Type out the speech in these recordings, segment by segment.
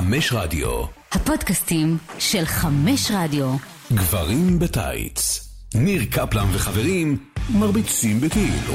חמש רדיו. הפודקאסטים של חמש רדיו. גברים בטייץ. ניר קפלן וחברים מרביצים בכאילו.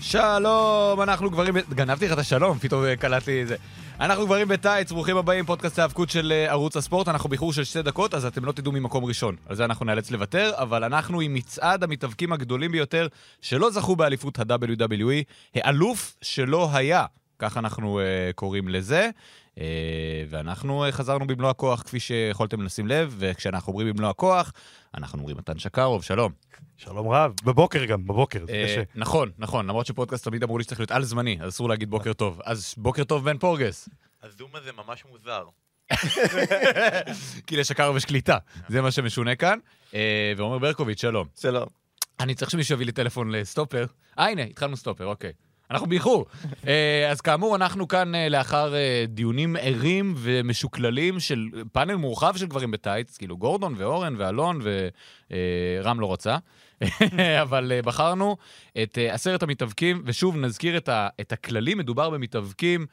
שלום, אנחנו גברים... גנבתי לך את השלום, פתאום קלט לי את זה. אנחנו גברים בטייץ, ברוכים הבאים, פודקאסט ההאבקות של אה, ערוץ הספורט. אנחנו באיחור של שתי דקות, אז אתם לא תדעו ממקום ראשון. על זה אנחנו נאלץ לוותר, אבל אנחנו עם מצעד המתאבקים הגדולים ביותר שלא זכו באליפות ה-WWE, האלוף שלא היה, כך אנחנו uh, קוראים לזה. Uh, ואנחנו uh, חזרנו במלוא הכוח, כפי שיכולתם לשים לב, וכשאנחנו אומרים במלוא הכוח, אנחנו אומרים מתן שקרוב, שלום. שלום רב, בבוקר גם, בבוקר, זה אה, קשה. נכון, נכון, למרות שפודקאסט תמיד אמרו לי שצריך להיות על זמני, אז אסור להגיד בוקר טוב. אז בוקר טוב בן פורגס. הזום הזה ממש מוזר. כי לשקר יש קליטה, זה מה שמשונה כאן. ועומר ברקוביץ', שלום. שלום. אני צריך שמישהו יביא לי טלפון לסטופר. אה, הנה, התחלנו סטופר, אוקיי. אנחנו באיחור. אה, אז כאמור, אנחנו כאן אה, לאחר אה, דיונים ערים ומשוקללים של פאנל מורחב של גברים בטייץ, כאילו גורדון ואורן ואלון ורם לא רצה. אבל בחרנו את עשרת המתאבקים, ושוב נזכיר את, ה, את הכללים, מדובר במתאבקים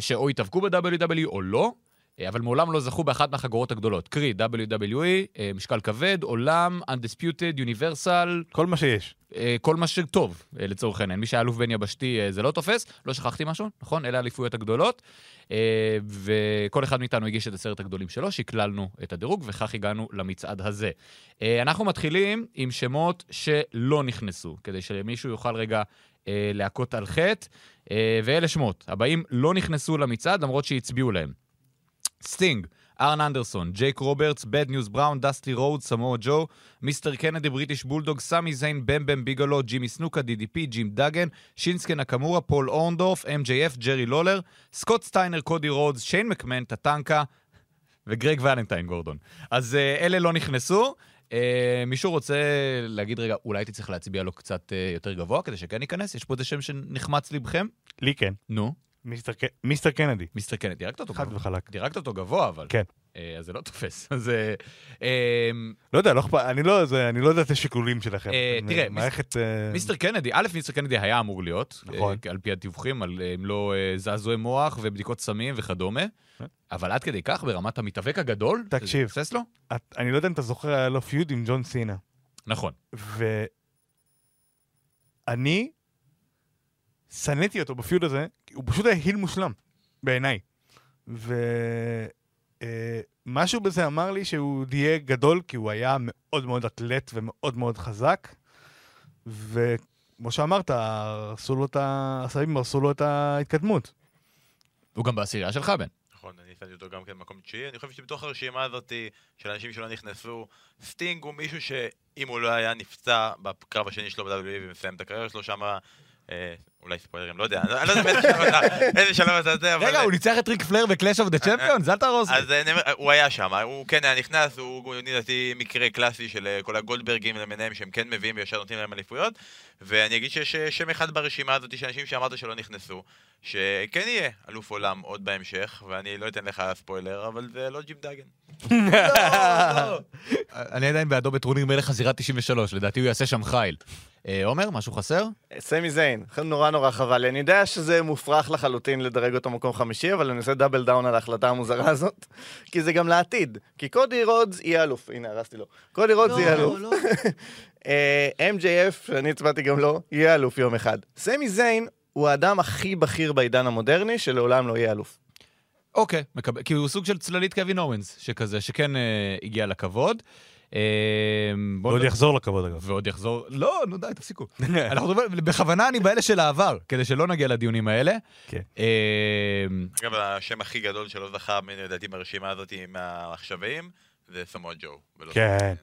שאו התאבקו ב-WWE או לא, אבל מעולם לא זכו באחת מהחגורות הגדולות. קרי, WWE, אה, משקל כבד, עולם, Undisputed, Universal, כל מה שיש. אה, כל מה שטוב, אה, לצורך העניין. מי שהיה אלוף בין יבשתי זה לא תופס, לא שכחתי משהו, נכון? אלה האליפויות הגדולות. וכל אחד מאיתנו הגיש את עשרת הגדולים שלו, שקללנו את הדירוג, וכך הגענו למצעד הזה. אנחנו מתחילים עם שמות שלא נכנסו, כדי שמישהו יוכל רגע להכות על חטא, ואלה שמות. הבאים לא נכנסו למצעד, למרות שהצביעו להם. סטינג, ארן אנדרסון, ג'ייק רוברטס, בד ניוז בראון, דסטי רודס, סמואל ג'ו, מיסטר קנדי, בריטיש בולדוג, סמי זיין, בם בם ביגלו, ג'ימי סנוקה, DDP, ג'ים דאגן, שינסקי נקמורה, פול אורנדורף, MJF, ג'רי לולר, סקוט סטיינר, קודי רודס, שיין מקמן, טטנקה וגרג ולנטיין גורדון. אז uh, אלה לא נכנסו. Uh, מישהו רוצה להגיד רגע, אולי הייתי צריך להצביע לו קצת uh, יותר גבוה כדי שכן ייכנס? יש פה איזה שם שנחמץ לבכם? לי כן. נו, מיסטר קנדי. מיסטר קנדי, דירקת אותו חד. וחלק. דירקת אותו גבוה, אבל. כן. אה, אז זה לא תופס. אז... אה, אה, לא יודע, לא אכפת, אני לא זה, אני לא יודע את השיקולים שלכם. אה, תראה, מערכת... מיסטר קנדי, א', מיסטר קנדי היה אמור להיות, נכון. על פי הדיווחים, על אם לא זעזועי מוח ובדיקות סמים וכדומה. אבל עד כדי כך, ברמת המתאבק הגדול, תקשיב. אני לא יודע אם אתה זוכר, היה לו פיוד עם ג'ון סינה. נכון. ואני שנאתי אותו בפיוד הזה, הוא פשוט היה היל מושלם, בעיניי. ומשהו בזה אמר לי שהוא יהיה גדול, כי הוא היה מאוד מאוד אתלט ומאוד מאוד חזק. וכמו שאמרת, הרסו לו את ה... הסבים הרסו לו את ההתקדמות. הוא גם בעשירייה שלך, בן. נכון, אני שמתי אותו גם כן במקום תשיעי. אני חושב שבתוך הרשימה הזאת של אנשים שלא נכנסו, סטינג הוא מישהו שאם הוא לא היה נפצע בקרב השני שלו ב-WWE ומסיים את הקריירה שלו שם, אה, אולי ספוילרים, לא יודע, אני לא יודע אתה- איזה שלב אתה זה, אבל... רגע, הוא ניצח את ריק פלייר ב Clash of the Champions? אל תהרוס לי. אז אה, הוא היה שם, הוא כן היה נכנס, הוא לדעתי מקרה קלאסי של אה, כל הגולדברגים למיניהם שהם כן מביאים וישר נותנים להם אליפויות ואני אגיד שיש אה, שם אחד ברשימה הזאת של אנשים שאמרת שלא נכנסו שכן יהיה אלוף עולם עוד בהמשך ואני לא אתן לך ספוילר, אבל זה לא ג'ים דאגן. אני עדיין בעדו בטורניר מלך הזירה 93, לדעתי הוא יעשה שם חיל. אה, עומר, משהו חסר? סמי זיין, נורא נורא חבל. אני יודע שזה מופרך לחלוטין לדרג אותו מקום חמישי, אבל אני עושה double down על ההחלטה המוזרה הזאת, כי זה גם לעתיד. כי קודי רודס יהיה אלוף, הנה הרסתי לו. קודי רודס יהיה אלוף. אה, MJF, שאני הצבעתי גם לו, יהיה אלוף יום אחד. סמי זיין הוא האדם הכי בכיר בעידן המודרני, שלעולם לא יהיה אלוף. אוקיי, מקבל, כי הוא סוג של צללית קווין אורנס, שכזה, שכן אה, הגיע לכבוד. בוא ועוד יחזור לכבוד אגב. ועוד יחזור, לא, נו די, תפסיקו. אנחנו בכוונה אני באלה של העבר, כדי שלא נגיע לדיונים האלה. כן. אה, אגב, השם הכי גדול שלא זכה, לדעתי ברשימה הזאת מהעכשוויים, זה סמואל ג'ו. כן.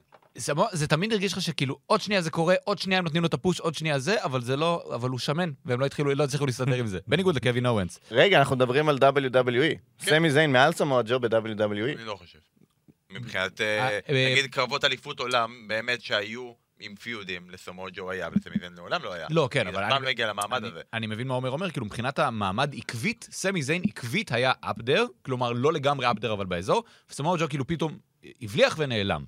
זה תמיד הרגיש לך שכאילו עוד שנייה זה קורה, עוד שנייה הם נותנים לו את הפוש, עוד שנייה זה, אבל זה לא, אבל הוא שמן, והם לא התחילו, לא הצליחו להסתדר עם זה. בניגוד לקווין אורנס. רגע, אנחנו מדברים על WWE. סמי זיין מעל סמואל ג'ו ב-WWE. אני לא חושב. מבחינת, אה, אה, אה, נגיד קרבות אליפות עולם, באמת שהיו עם פיודים, לסמואל ג'ו היה, ולסמיזן לעולם לא היה. לא, כן, אבל אף פעם לא הגיע למעמד אני- הזה. אני מבין מה עומר אומר, כאילו מבחינת המעמד עקבית, סמי זיין עקבית היה אפדר, כלומר לא לגמרי אפדר אבל באזור, וסמואל ג'ו כאילו פתאום הבליח ונעלם.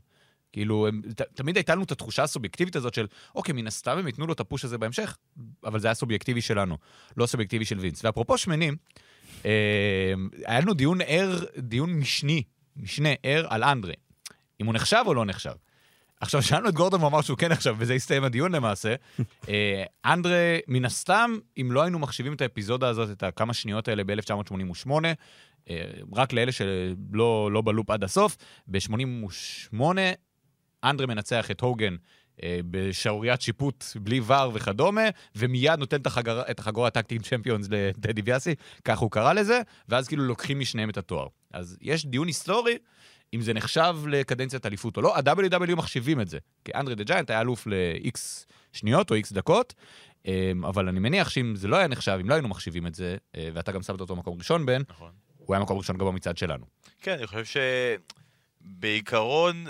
כאילו, הם, ת, תמיד הייתה לנו את התחושה הסובייקטיבית הזאת של, אוקיי, מן הסתם הם ייתנו לו את הפוש הזה בהמשך, אבל זה היה סובייקטיבי שלנו, לא סובייקטיבי של וינס. ואפרופו שמנים, אה, היה לנו דיון ער, דיון משני, משנה ער על אנדרה. אם הוא נחשב או לא נחשב. עכשיו, שאלנו את גורדון והוא אמר שהוא כן נחשב, וזה הסתיים הדיון למעשה. אה, אנדרה, מן הסתם, אם לא היינו מחשיבים את האפיזודה הזאת, את הכמה שניות האלה ב-1988, אה, רק לאלה שלא לא בלופ עד הסוף, ב-88 אנדרה מנצח את הוגן אה, בשערוריית שיפוט בלי ור וכדומה, ומיד נותן את, החגר, את החגורה הטקטית צ'מפיונס לטדי ביאסי, כך הוא קרא לזה, ואז כאילו לוקחים משניהם את התואר. אז יש דיון היסטורי, אם זה נחשב לקדנציית אליפות או לא, ה-WW מחשיבים את זה, כי אנדרי דה ג'יינט היה אלוף ל-X שניות או X דקות, אה, אבל אני מניח שאם זה לא היה נחשב, אם לא היינו מחשיבים את זה, אה, ואתה גם שמת אותו מקום ראשון, בן, נכון. הוא היה מקום ראשון גם במצעד שלנו. כן, אני חושב שבעיקרון,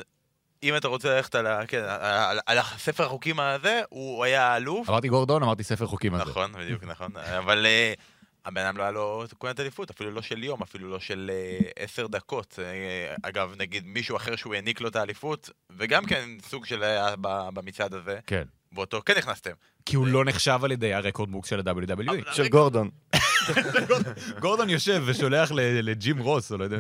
אם אתה רוצה ללכת על, ה... כן, על, על הספר החוקים הזה, הוא היה האלוף. אמרתי גורדון, אמרתי ספר חוקים על זה. נכון, בדיוק נכון. אבל אה, הבן אדם לא היה לו תקונת אליפות, אפילו לא של יום, אפילו לא של אה, עשר דקות. אה, אגב, נגיד מישהו אחר שהוא העניק לו את האליפות, וגם כן סוג של היה ב- במצעד הזה, כן. ואותו כן הכנסתם. כי הוא לא נחשב על ידי הרקורד בוקס של ה-WWE. של גורדון. גורדון יושב ושולח ל- לג'ים רוס, או לא יודע.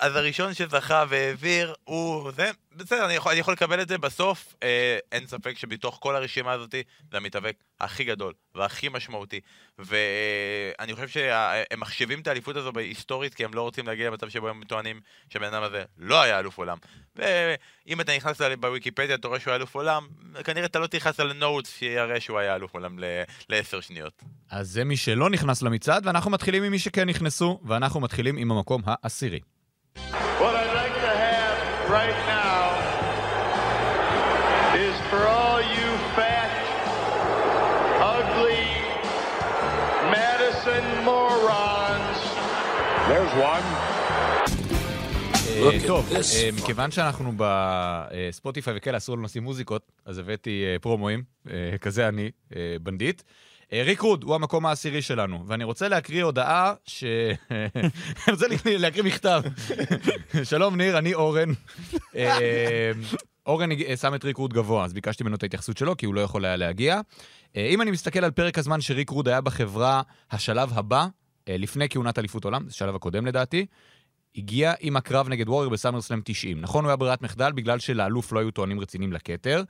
אז הראשון שזכה והעביר הוא זה, בסדר, אני יכול, אני יכול לקבל את זה. בסוף, אה, אין ספק שבתוך כל הרשימה הזאת, זה המתאבק הכי גדול והכי משמעותי. ואני חושב שהם מחשיבים את האליפות הזו בהיסטורית, כי הם לא רוצים להגיע למצב שבו הם טוענים שהבן אדם הזה לא היה אלוף עולם. ואם אתה נכנס בוויקיפדיה, אתה רואה שהוא היה אלוף עולם, כנראה אתה לא תכנס על נוטס שיראה שהוא היה אלוף עולם ל- לעשר שניות. אז זה מי שלא נכנס למצעד, ואנחנו מתחילים עם מי שכן נכנסו, ואנחנו מתחילים עם המקום העשירי. What I'd like to have right now טוב, אה, מכיוון שאנחנו בספוטיפיי וכאלה, אסור לנו לשים מוזיקות, אז הבאתי אה, פרומואים, אה, כזה אני, אה, בנדיט. אה, ריק רוד הוא המקום העשירי שלנו, ואני רוצה להקריא הודעה ש... אני רוצה להקריא מכתב. שלום ניר, אני אורן. אה, אורן שם את ריק רוד גבוה, אז ביקשתי ממנו את ההתייחסות שלו, כי הוא לא יכול היה להגיע. אה, אם אני מסתכל על פרק הזמן שריק רוד היה בחברה, השלב הבא, אה, לפני כהונת אליפות עולם, זה השלב הקודם לדעתי, הגיע עם הקרב נגד ווריור בסאמרסלאם 90. נכון, הוא היה ברירת מחדל בגלל שלאלוף לא היו טוענים רציניים לכתר,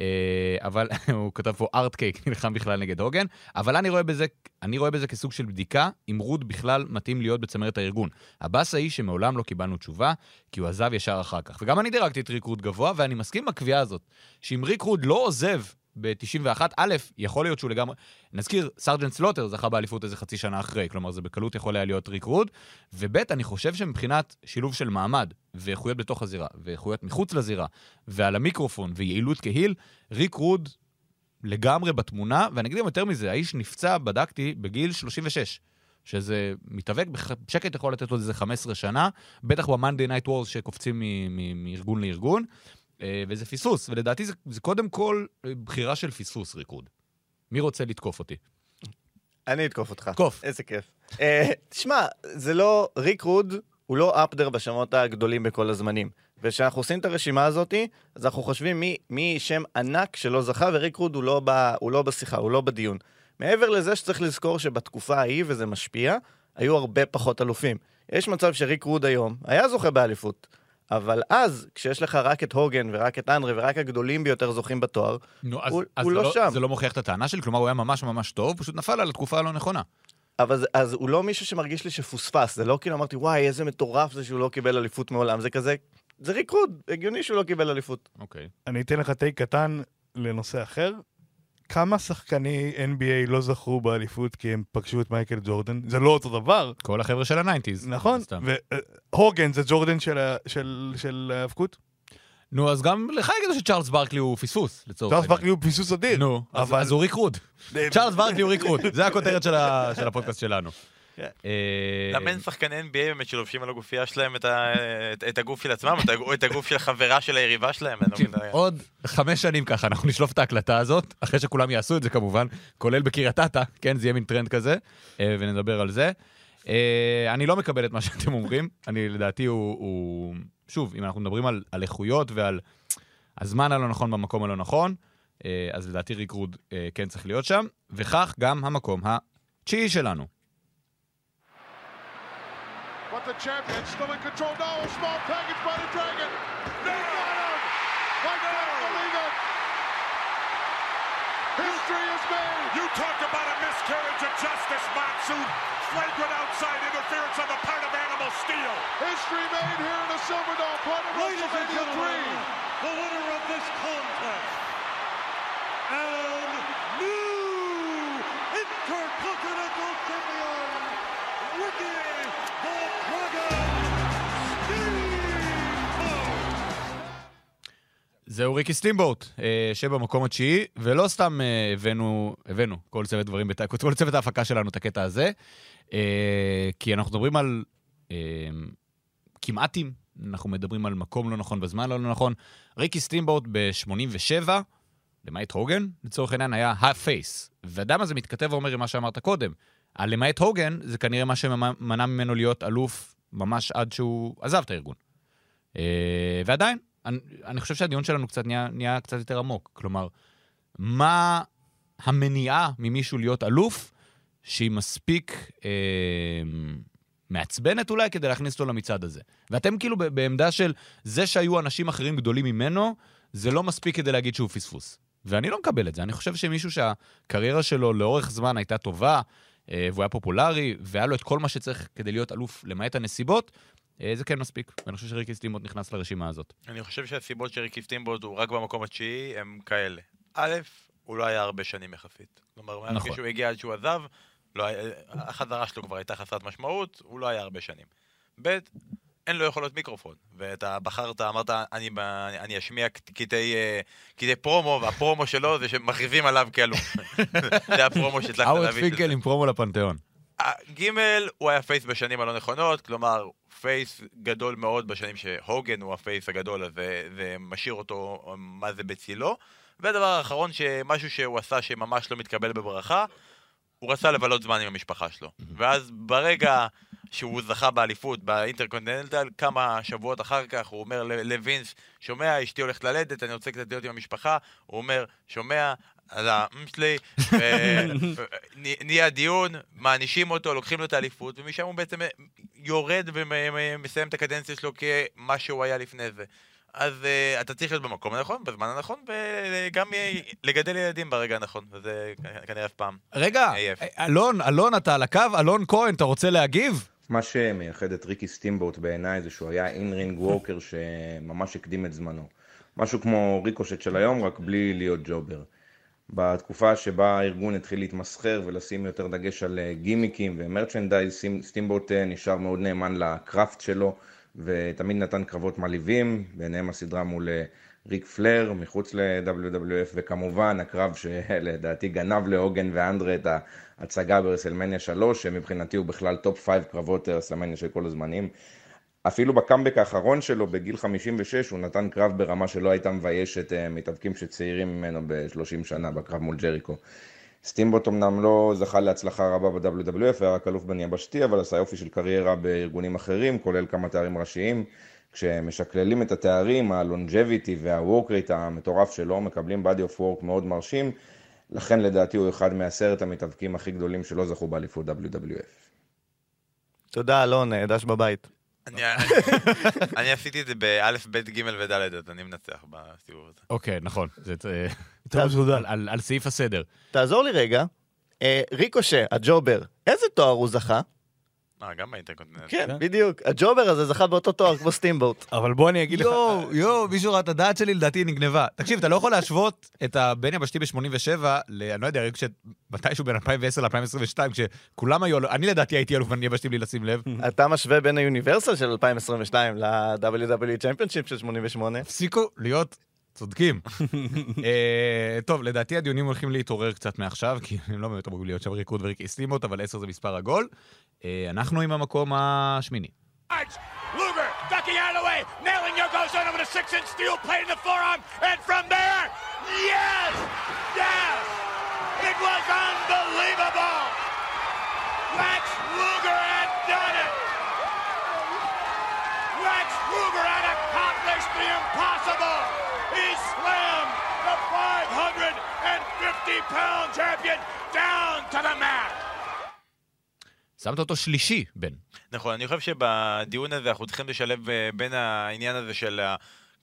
אה, אבל הוא כתב פה Earthquake נלחם בכלל נגד הוגן, אבל אני רואה, בזה, אני רואה בזה כסוג של בדיקה אם רוד בכלל מתאים להיות בצמרת הארגון. הבאסה היא שמעולם לא קיבלנו תשובה, כי הוא עזב ישר אחר כך. וגם אני דירגתי את ריק רוד גבוה, ואני מסכים עם הקביעה הזאת, שאם ריק רוד לא עוזב ב-91, א', יכול להיות שהוא לגמרי... נזכיר, סרג'נט סלוטר זכה באליפות איזה חצי שנה אחרי, כלומר זה בקלות יכול היה להיות ריק רוד, וב', אני חושב שמבחינת שילוב של מעמד ואיכויות בתוך הזירה, ואיכויות מחוץ לזירה, ועל המיקרופון ויעילות כהיל, ריק רוד לגמרי בתמונה, ואני אגיד גם יותר מזה, האיש נפצע, בדקתי, בגיל 36. שזה מתאבק, בשקט יכול לתת לו איזה 15 שנה, בטח ב-Monday Night Wars שקופצים מארגון לארגון, וזה פספוס, ולדעתי זה, זה קודם כל אה, בחירה של פספוס, ריקוד. מי רוצה לתקוף אותי? אני אתקוף אותך. תקוף. איזה כיף. אה, תשמע, זה לא... ריק רוד הוא לא אפדר בשמות הגדולים בכל הזמנים. וכשאנחנו עושים את הרשימה הזאת, אז אנחנו חושבים מי, מי שם ענק שלא זכה, וריק רוד הוא לא, ב, הוא לא בשיחה, הוא לא בדיון. מעבר לזה שצריך לזכור שבתקופה ההיא, וזה משפיע, היו הרבה פחות אלופים. יש מצב שריק רוד היום היה זוכה באליפות, אבל אז, כשיש לך רק את הוגן ורק את אנדרי ורק הגדולים ביותר זוכים בתואר, נו, אז, הוא- אז הוא זה לא שם. זה לא מוכיח את הטענה שלי, כלומר הוא היה ממש ממש טוב, פשוט נפל על התקופה הלא נכונה. אבל זה- אז הוא לא מישהו שמרגיש לי שפוספס, זה לא כאילו אמרתי, וואי, איזה מטורף זה שהוא לא קיבל אליפות מעולם, זה כזה, זה ריק רוד, הגיוני שהוא לא קיבל אליפות. אוקיי. אני אתן לך take קטן לנושא אחר. כמה שחקני NBA לא זכו באליפות כי הם פגשו את מייקל ג'ורדן? זה לא אותו דבר, כל החבר'ה של ה nineties. נכון? והוגן זה ג'ורדן של ההאבקות? נו, אז גם לך יגידו שצ'ארלס ברקלי הוא פספוס, לצורך צ'ארלס ברקלי הוא ביסוס אדיר. נו, אז- אבל- אז הוא ריק רוד. צ'ארלס ברקלי הוא ריק רוד, זה הכותרת של הפודקאסט שלנו. אה, למה אין שחקני NBA באמת שלובשים על הגופייה שלהם את הגוף של עצמם, הגוף- את הגוף של החברה של היריבה שלהם? לא. עוד חמש שנים ככה, אנחנו נשלוף את ההקלטה הזאת, אחרי שכולם יעשו את זה כמובן, כולל בקריית אתא, כן, זה יהיה מין טרנד כזה, אה, ונדבר על זה. אה, אני לא מקבל את מה שאתם אומרים, אני לדעתי הוא. שוב, אם אנחנו מדברים על, איכויות ועל הזמן הלא נכון במקום הלא נכון, אז לדעתי ריק רוד אה, כן צריך להיות שם, וכך גם המקום התשיעי שלנו. But the champion still in control now. A small package by the Dragon. They got him! I can't believe it! History is made! You talked about a miscarriage of justice, Matsu. Flagrant outside interference on the part of Animal Steel. History made here in the Silverdome, part of WrestleMania 3. the winner of this contest, and new זהו ריקי סטימבוט, אה, שבמקום התשיעי, ולא סתם אה, הבאנו, הבאנו כל צוות דברים, כל צוות ההפקה שלנו את הקטע הזה, אה, כי אנחנו מדברים על כמעטים, אנחנו מדברים על מקום לא נכון בזמן לא נכון. ריקי סטימבוט ב-87, למעט הוגן, לצורך העניין, היה הפייס. והאדם הזה מתכתב ואומר עם מה שאמרת קודם. הלמעט הוגן, זה כנראה מה שמנע ממנו להיות אלוף ממש עד שהוא עזב את הארגון. ועדיין, אני, חושב שהדיון שלנו קצת נהיה, נהיה קצת יותר עמוק. כלומר, מה המניעה ממישהו להיות אלוף שהיא מספיק אה, מעצבנת אולי כדי להכניס אותו למצעד הזה? ואתם כאילו בעמדה של זה שהיו אנשים אחרים גדולים ממנו, זה לא מספיק כדי להגיד שהוא פספוס. ואני לא מקבל את זה. אני חושב שמישהו שהקריירה שלו לאורך זמן הייתה טובה, אה, והוא היה פופולרי, והיה לו את כל מה שצריך כדי להיות אלוף, למעט הנסיבות, זה כן מספיק. ואני חושב שריקי סטימבוט נכנס לרשימה הזאת. אני חושב שהסיבות שריקי סטימבוט הוא רק במקום התשיעי הם כאלה. א', הוא לא היה הרבה שנים יחסית. כלומר, נכון. שהוא הגיע עד שהוא עזב, לא היה- החזרה שלו כבר הייתה חסרת משמעות, הוא לא היה הרבה שנים. ב', אין לו יכולות מיקרופון. ואתה בחרת, אמרת, אני, ב- אני אשמיע קט- קטעי, אה, קטעי promo, וה promo שלו זה שמכריזים עליו כאלוף. זה הפרומו שהצלחת להביא. של פינקל. עם פרומו לפנתיאון. ג' הוא היה face בשנים הלא נכונות, כלומר, face גדול מאוד בשנים שהוגן הוא ה face הגדול, אז זה, זה משאיר אותו מה זה בצילו. והדבר האחרון, שמשהו שהוא עשה שממש לא מתקבל בברכה, הוא רצה לבלות זמן עם המשפחה שלו. ואז ברגע שהוא זכה באליפות באינטרקונטיננטל, כמה שבועות אחר כך הוא אומר לווינס, שומע, אשתי הולכת ללדת, אני רוצה קצת להיות עם המשפחה. הוא אומר, שומע, אז האם שלי, נ- נהיה דיון, מענישים אותו, לוקחים לו את האליפות, ומשם הוא בעצם יורד ומסיים את הקדנציה שלו כמה שהוא היה לפני זה. אז uh, אתה צריך להיות במקום הנכון, בזמן הנכון, וגם לגדל ילדים ברגע הנכון, וזה כנראה אף פעם. רגע, עייף. אלון, אלון, אתה על הקו? אלון כהן, אתה רוצה להגיב? מה שמייחד את ריקי סטימבוט בעיניי זה שהוא היה in-ring worker שממש הקדים את זמנו. משהו כמו ריקושט של היום, רק בלי להיות jobber. בתקופה שבה הארגון התחיל להתמסחר ולשים יותר דגש על אה, גימיקים ו merchandise, סטימבוט אה, נשאר מאוד נאמן ל craft שלו ותמיד נתן קרבות מעלפים, ביניהם הסדרה מול אה, ריק פלייר מחוץ ל-WWF וכמובן הקרב שלדעתי גנב להוגן ואנדרה את ההצגה ברסלמניה 3 שמבחינתי הוא בכלל top 5 קרבות רסלמניה של כל הזמנים. אפילו בקאמבק האחרון שלו בגיל 56 הוא נתן קרב ברמה שלא הייתה מביישת אה, מתאבקים שצעירים ממנו ב-30 שנה בקרב מול ג'ריקו. סטימבוט אמנם לא זכה להצלחה רבה ב-WWF, היה רק אלוף בן יבשתי, אבל עשה יופי של קריירה בארגונים אחרים, כולל כמה תארים ראשיים. כשמשקללים את התארים, ה longevity וה work rate המטורף שלו, מקבלים body of work מאוד מרשים, לכן לדעתי הוא אחד מעשרת המתאבקים הכי גדולים שלא זכו באליפות WWF. תודה, אלון, אה, דש בבית. אני, אני עשיתי את זה באלף, בית, גימל ודלת, אז אני מנצח בסיבוב הזה. אוקיי, נכון. זה יותר מסודר. על- על- על סעיף הסדר. תעזור לי רגע. אה, ריקושט, ה jobber, איזה תואר הוא זכה? אה, גם ב Intercontinental. כן, בדיוק. ה jobber הזה זכה באותו תואר כמו סטימבוט. אבל בוא אני אגיד לך... יואו, יואו, מישהו ראה את הדעת שלי, לדעתי היא נגנבה. תקשיב, אתה לא יכול להשוות את הבן יבשתי ב-87 ל... אני לא יודע, רק מתישהו בין 2010 ל-2022, כשכולם היו... אני לדעתי הייתי אלוף בן יבשתי בלי לשים לב. אתה משווה בין ה Universal של 2022 ל-WWE Championship של 88? הפסיקו להיות צודקים. אה, טוב, לדעתי הדיונים הולכים להתעורר קצת מעכשיו, כי הם לא באמת אמורים להיות שם ריק רוד וריקי סטימבוט, אבל 10 זה מספר עגול. אה, אנחנו עם המקום השמיני. Impossible. 50-pound champion down to the mat. שמת אותו שלישי, בן. נכון, אני חושב שבדיון הזה אנחנו צריכים לשלב אה, בין העניין הזה של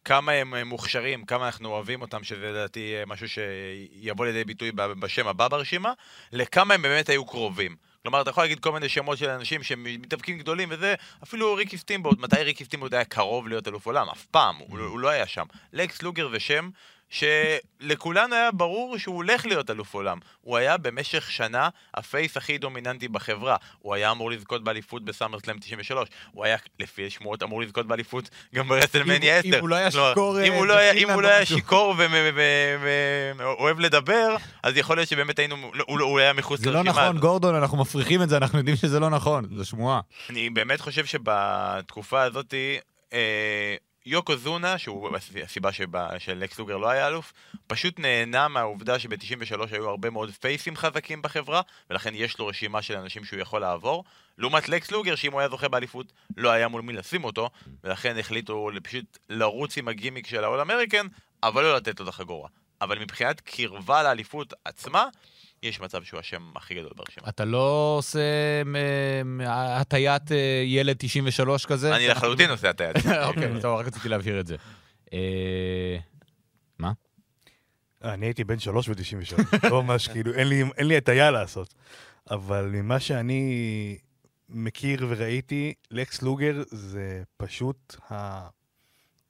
כמה הם אה, מוכשרים, כמה אנחנו אוהבים אותם, שזה לדעתי אה, משהו שיבוא לידי ביטוי בשם הבא ברשימה, לכמה הם באמת היו קרובים. כלומר, אתה יכול להגיד כל מיני שמות של אנשים שמתאבקים גדולים וזה, אפילו ריקי סטימבוט, מתי ריקי סטימבוט היה קרוב להיות אלוף עולם? אף פעם, הוא, לא, הוא לא היה שם. לקס לוגר ושם שלכולנו היה ברור שהוא הולך להיות אלוף עולם. הוא היה במשך שנה ה face הכי דומיננטי בחברה. הוא היה אמור לזכות באליפות בסאמרסלאם 93. הוא היה, לפי שמועות, אמור לזכות באליפות גם ברסלמניה 10. אם הוא לא היה כלומר, שיכור, אם אה, הוא לא היה- אם בפינלנד הוא לא היה. שיכור ואוהב לדבר, אז יכול להיות שבאמת היינו, לא, הוא היה מחוץ זה לא לרשימה נכון. גורדון, אנחנו מפריכים את זה, אנחנו יודעים שזה לא נכון, זו שמועה. אני באמת חושב שבתקופה הזאת, אה, יוקו זונה, שהוא הס- הסיבה שבה, שלקס לוגר לא היה אלוף, פשוט נהנה מהעובדה שב-93 היו הרבה מאוד פייסים חזקים בחברה, ולכן יש לו רשימה של אנשים שהוא יכול לעבור. לעומת לקס לוגר, שאם הוא היה זוכה באליפות, לא היה מול מי לשים אותו, ולכן החליטו פשוט לרוץ עם הגימיק של האול אמריקן, אבל לא לתת לו את החגורה. אבל מבחינת קרבה לאליפות עצמה, יש מצב שהוא השם הכי גדול ברשימה. אתה לא עושה הטיית אה, ילד 93 כזה? אני לחלוטין עושה היד. אוקיי, טוב, רק רציתי להבהיר את זה. אה, מה? אני הייתי בן שלוש ב-93, לא ממש, כאילו, אין לי, הטיה לעשות. אבל ממה שאני מכיר וראיתי, לקס לוגר זה פשוט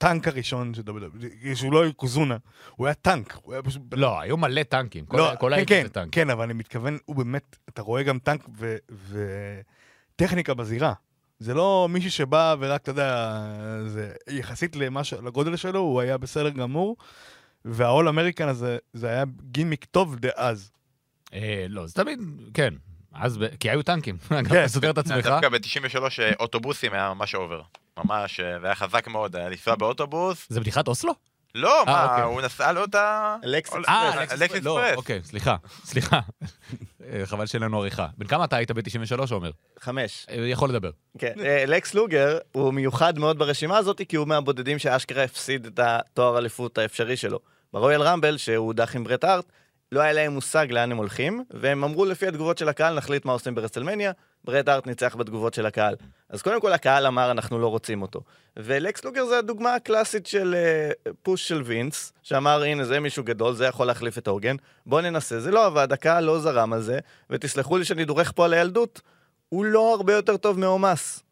הטנק הראשון של WWE, שהוא לא קוזונה, הוא היה טנק, הוא היה פשוט... לא, היו מלא טנקים. כל לא, כל כן, כן, טנק. כן, אבל אני מתכוון, הוא באמת, אתה רואה גם טנק ו- וטכניקה בזירה. זה לא מישהו שבא ורק, אתה יודע, זה יחסית למה ש- לגודל שלו, הוא היה בסדר גמור, והאול אמריקן הזה, זה היה גימיק טוב דאז. אה, לא, זה תמיד, כן. אז, כי היו טנקים. כן. אתה סותר את עצמך. דווקא ב-93 אוטובוסים היה ממש אובר. ממש, אה, זה היה חזק מאוד, היה לנסוע באוטובוס. זה בדיחת אוסלו? לא, אה, מה, אוקיי. הוא נסע לו את ה... לקס אה, אקספרס. לקס לא, אקספרס. אוקיי, סליחה, סליחה. אה, חבל שאין לנו עריכה. בן כמה אתה היית ב-93, עומר? חמש. אה, יכול לדבר. כן. אה, לקס לוגר הוא מיוחד מאוד ברשימה הזאת, כי הוא מהבודדים שאשכרה הפסיד את התואר אליפות האפשרי שלו. ברויאל רמבל, שהוא הודח עם ברט ארט, לא היה להם מושג לאן הם הולכים, והם אמרו לפי התגובות של הקהל, נחליט מה עושים ברסלמניה, ברט ארט ניצח בתגובות של הקהל. אז קודם כל הקהל אמר, אנחנו לא רוצים אותו. ולקס לוגר זה הדוגמה הקלאסית של uh, פוש של וינס, שאמר, הנה, זה מישהו גדול, זה יכול להחליף את הוגן, בוא ננסה. זה לא עבד, הקהל לא זרם על זה, ותסלחו לי שאני דורך פה על הילדות, הוא לא הרבה יותר טוב מאומס.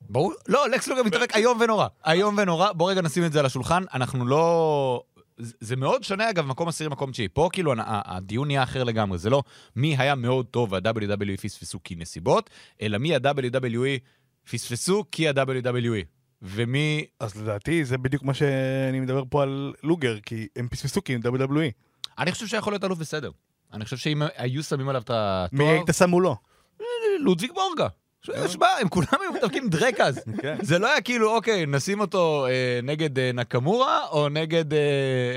ברור, לא, לקס לוגר מתאבק איום ונורא. איום ונורא. בוא רגע נשים את זה על השולחן. אנחנו לא... זה מאוד שונה, אגב, מקום עשירי, מקום תשיעי. פה כאילו הדיון נהיה אחר לגמרי. זה לא מי היה מאוד טוב וה-WWE פספסו כי נסיבות, אלא מי ה-WWE פספסו כי ה-WWE. ומי... אז לדעתי זה בדיוק מה שאני מדבר פה על לוגר, כי הם פספסו כי הם WWE. אני חושב שיכול להיות אלוף בסדר. אני חושב שאם היו שמים עליו את התואר... מי היית שם מולו? לודוויג בורגה. שמע, הם כולם היו מתאבקים דרקאז. כן. זה לא היה כאילו, אוקיי, נשים אותו אה, נגד אה, נקמורה, או נגד, אה,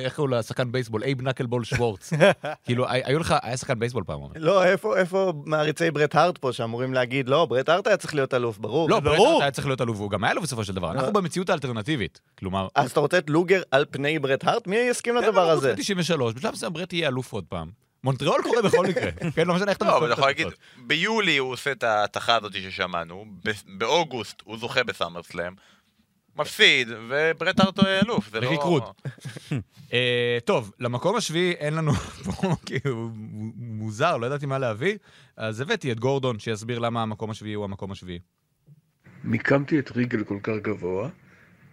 איך קוראים לו, השחקן בייסבול, אייב נקלבול שוורץ. כאילו, הי- היו לך, היה שחקן בייסבול פעם. לא, איפה, איפה מעריצי ברט הארט פה שאמורים להגיד, לא, ברט הארט היה צריך להיות אלוף, ברור. לא. ברט היה צריך להיות אלוף, הוא גם היה לו בסופו של דבר. אנחנו במציאות האלטרנטיבית. כלומר, אז אתה רוצה את לוגר על פני ברט הארט? מי יסכים לדבר הזה? 93, בשלב מסוים ברט יהיה אלוף עוד פעם. מונטריאול קורה בכל מקרה. כן, לא משנה איך אתה לא, אבל מסתכל אתה יכול להגיד. ביולי הוא עושה את ההתכה הזאת ששמענו, ב- באוגוסט הוא זוכה בסאמרסלאם, מפסיד, וברט ארטו אלוף, זה לא... וריקרוד. אה, טוב, למקום השביעי אין לנו פה, כאילו, מוזר, לא ידעתי מה להביא, אז הבאתי את גורדון שיסביר למה המקום השביעי הוא המקום השביעי. מיקמתי את ריגל כל כך גבוה,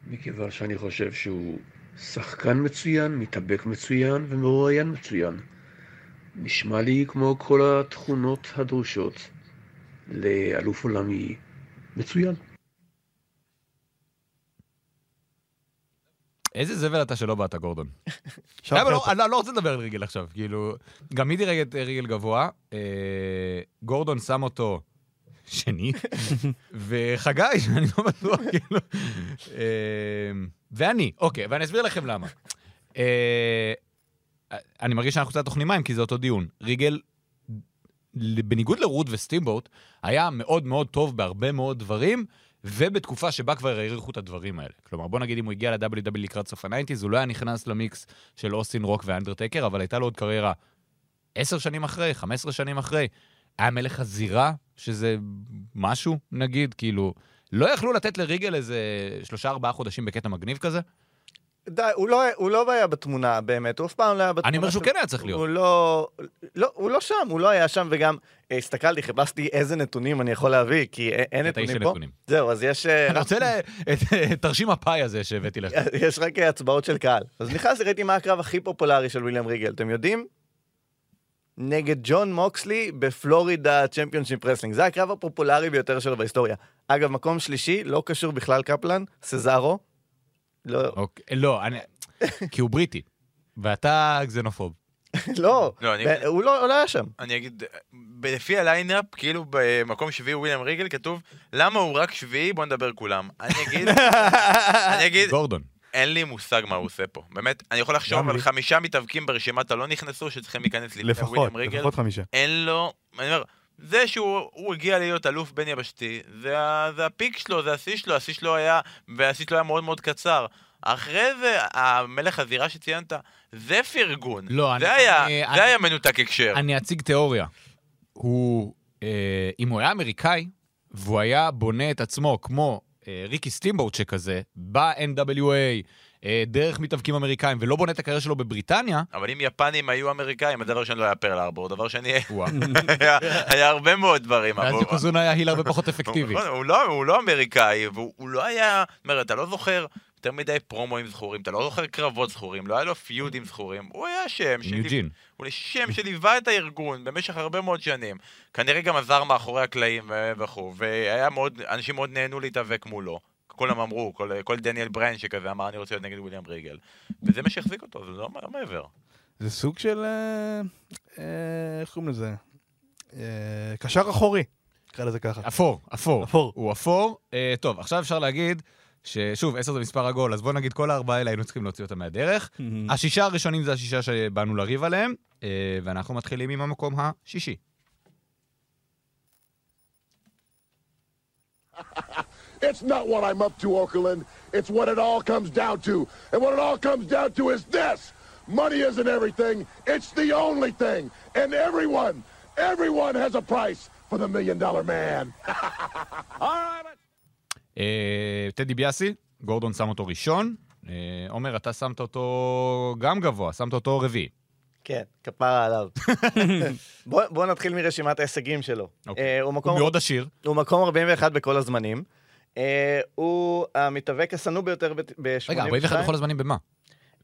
מכיוון שאני חושב שהוא שחקן מצוין, מתאבק מצוין ומרואיין מצוין. נשמע לי כמו כל התכונות הדרושות לאלוף עולמי מצוין. איזה זבל אתה שלא באת, גורדון. לא, לא. אני לא- לא רוצה לדבר על ריגל עכשיו, כאילו... גם מי דירג את ריגל גבוה? אה, גורדון שם אותו שני, וחגי, שאני לא בטוח, כאילו... אה, ואני, אוקיי, ואני אסביר לכם למה. אני מרגיש שאנחנו קצת טוחנים מים, כי זה אותו דיון. ריגל, בניגוד לרוד וסטימבוט, היה מאוד מאוד טוב בהרבה מאוד דברים, ובתקופה שבה כבר העריכו את הדברים האלה. כלומר, בוא נגיד אם הוא הגיע ל-WW לקראת סוף ה-90's, הוא לא היה נכנס למיקס של אוסטין רוק ואנדרטקר, אבל הייתה לו עוד קריירה עשר שנים אחרי, 15 שנים אחרי, היה מלך הזירה, שזה משהו, נגיד, כאילו, לא יכלו לתת לריגל איזה שלושה, ארבעה חודשים בקטע מגניב כזה? די, הוא לא, הוא לא היה בתמונה באמת, הוא אף פעם לא היה בתמונה. אני אומר שהוא כן היה צריך להיות. הוא לא, לא, הוא לא שם, הוא לא היה שם, וגם אה, הסתכלתי, חיפשתי איזה נתונים אני יכול להביא, כי אין, נתונים פה. נתונים. זהו, אז יש, אה, אני רוצה ל- את תרשים הפאי הזה שהבאתי לך. יש רק אה, הצבעות של קהל. אז נכנסתי, ראיתי מה הקרב הכי פופולרי של וויליאם ריגל, אתם יודעים? נגד ג'ון מוקסלי בפלורידה צ'מפיונשיפ רסלינג. זה הקרב הפופולרי ביותר שלו בהיסטוריה. אגב, מקום שלישי, לא קשור בכלל קפלן, סזארו. לא, אוקיי, לא, אני... כי הוא בריטי, ואתה גזנופוב. לא, לא, אני- הוא לא לא היה שם. אני אגיד, לפי הליינאפ, כאילו במקום שביעי וויליאם ריגל, כתוב, למה הוא רק שביעי? בוא נדבר כולם. אני אגיד, אני אגיד, גורדון. אין לי מושג מה הוא עושה פה. באמת, אני יכול לחשוב על. חמישה מתאבקים ברשימת הלא נכנסו שצריכים להיכנס לפני לפחות, וויליאם ריגל. לפחות חמישה. אין לו, אני אומר, זה שהוא הוא הגיע להיות אלוף בין יבשתי, זה, זה הפיק שלו, זה השיא שלו, השיא שלו היה, והשיא שלו היה מאוד מאוד קצר. אחרי זה, המלך הזירה שציינת, זה פרגון. לא, אני- זה היה, אני- זה אני- היה מנותק הקשר. אני אציג תיאוריה. הוא, אה, אם הוא היה אמריקאי, והוא היה בונה את עצמו כמו אה, ריקי סטימבוט שכזה, ב-NWA, דרך מתאבקים אמריקאים, ולא בונה את הקריירה שלו בבריטניה, אבל אם יפנים היו אמריקאים, הדבר ראשון לא היה פרל ארבור, דבר שני. היה, הרבה מאוד דברים. ואז יוקוזונה היה היל הרבה פחות אפקטיבי. הוא, לא, הוא לא אמריקאי, והוא הוא לא היה... אתה לא זוכר יותר מדי פרומואים זכורים, אתה לא זוכר קרבות זכורים, לא היה לו פיודים זכורים, הוא היה שם יוג'ין. הוא שם שליווה את הארגון במשך הרבה מאוד שנים. כנראה גם עזר מאחורי הקלעים וכו', והיה מאוד, אנשים מאוד נהנו להתאבק מולו. כולם אמרו, כל, כל דניאל בריין שכזה אמר, אני רוצה להיות נגד וויליאם ריגל. וזה מה שהחזיק אותו, זה לא מעבר. זה סוג של... אה, אה, איך קוראים לזה? אה, קשר אחורי, נקרא לזה ככה. אפור, אפור. אפור. הוא אפור. אה, טוב, עכשיו אפשר להגיד ששוב, עשר זה מספר עגול, אז בוא נגיד כל הארבעה האלה היינו צריכים להוציא אותם מהדרך. השישה הראשונים זה השישה שבאנו לריב עליהם, אה, ואנחנו מתחילים עם המקום השישי. It's not what I'm up to, Okerlund. It's what it all comes down to. And what it all comes down to is this. Money isn't everything. It's the only thing. And everyone, everyone has a price for the million dollar man. אה, טדי ביאסי, גורדון שם אותו ראשון. אה, עומר, אתה שמת אותו גם גבוה, שמת אותו רביעי. כן, כפרה עליו. בוא, בוא נתחיל מרשימת ההישגים שלו. אוקיי. אה, הוא, מאוד עשיר. הוא מקום 41 בכל הזמנים. אה, הוא המתאבק השנוא ביותר ב-82. רגע, 41 בכל הזמנים במה?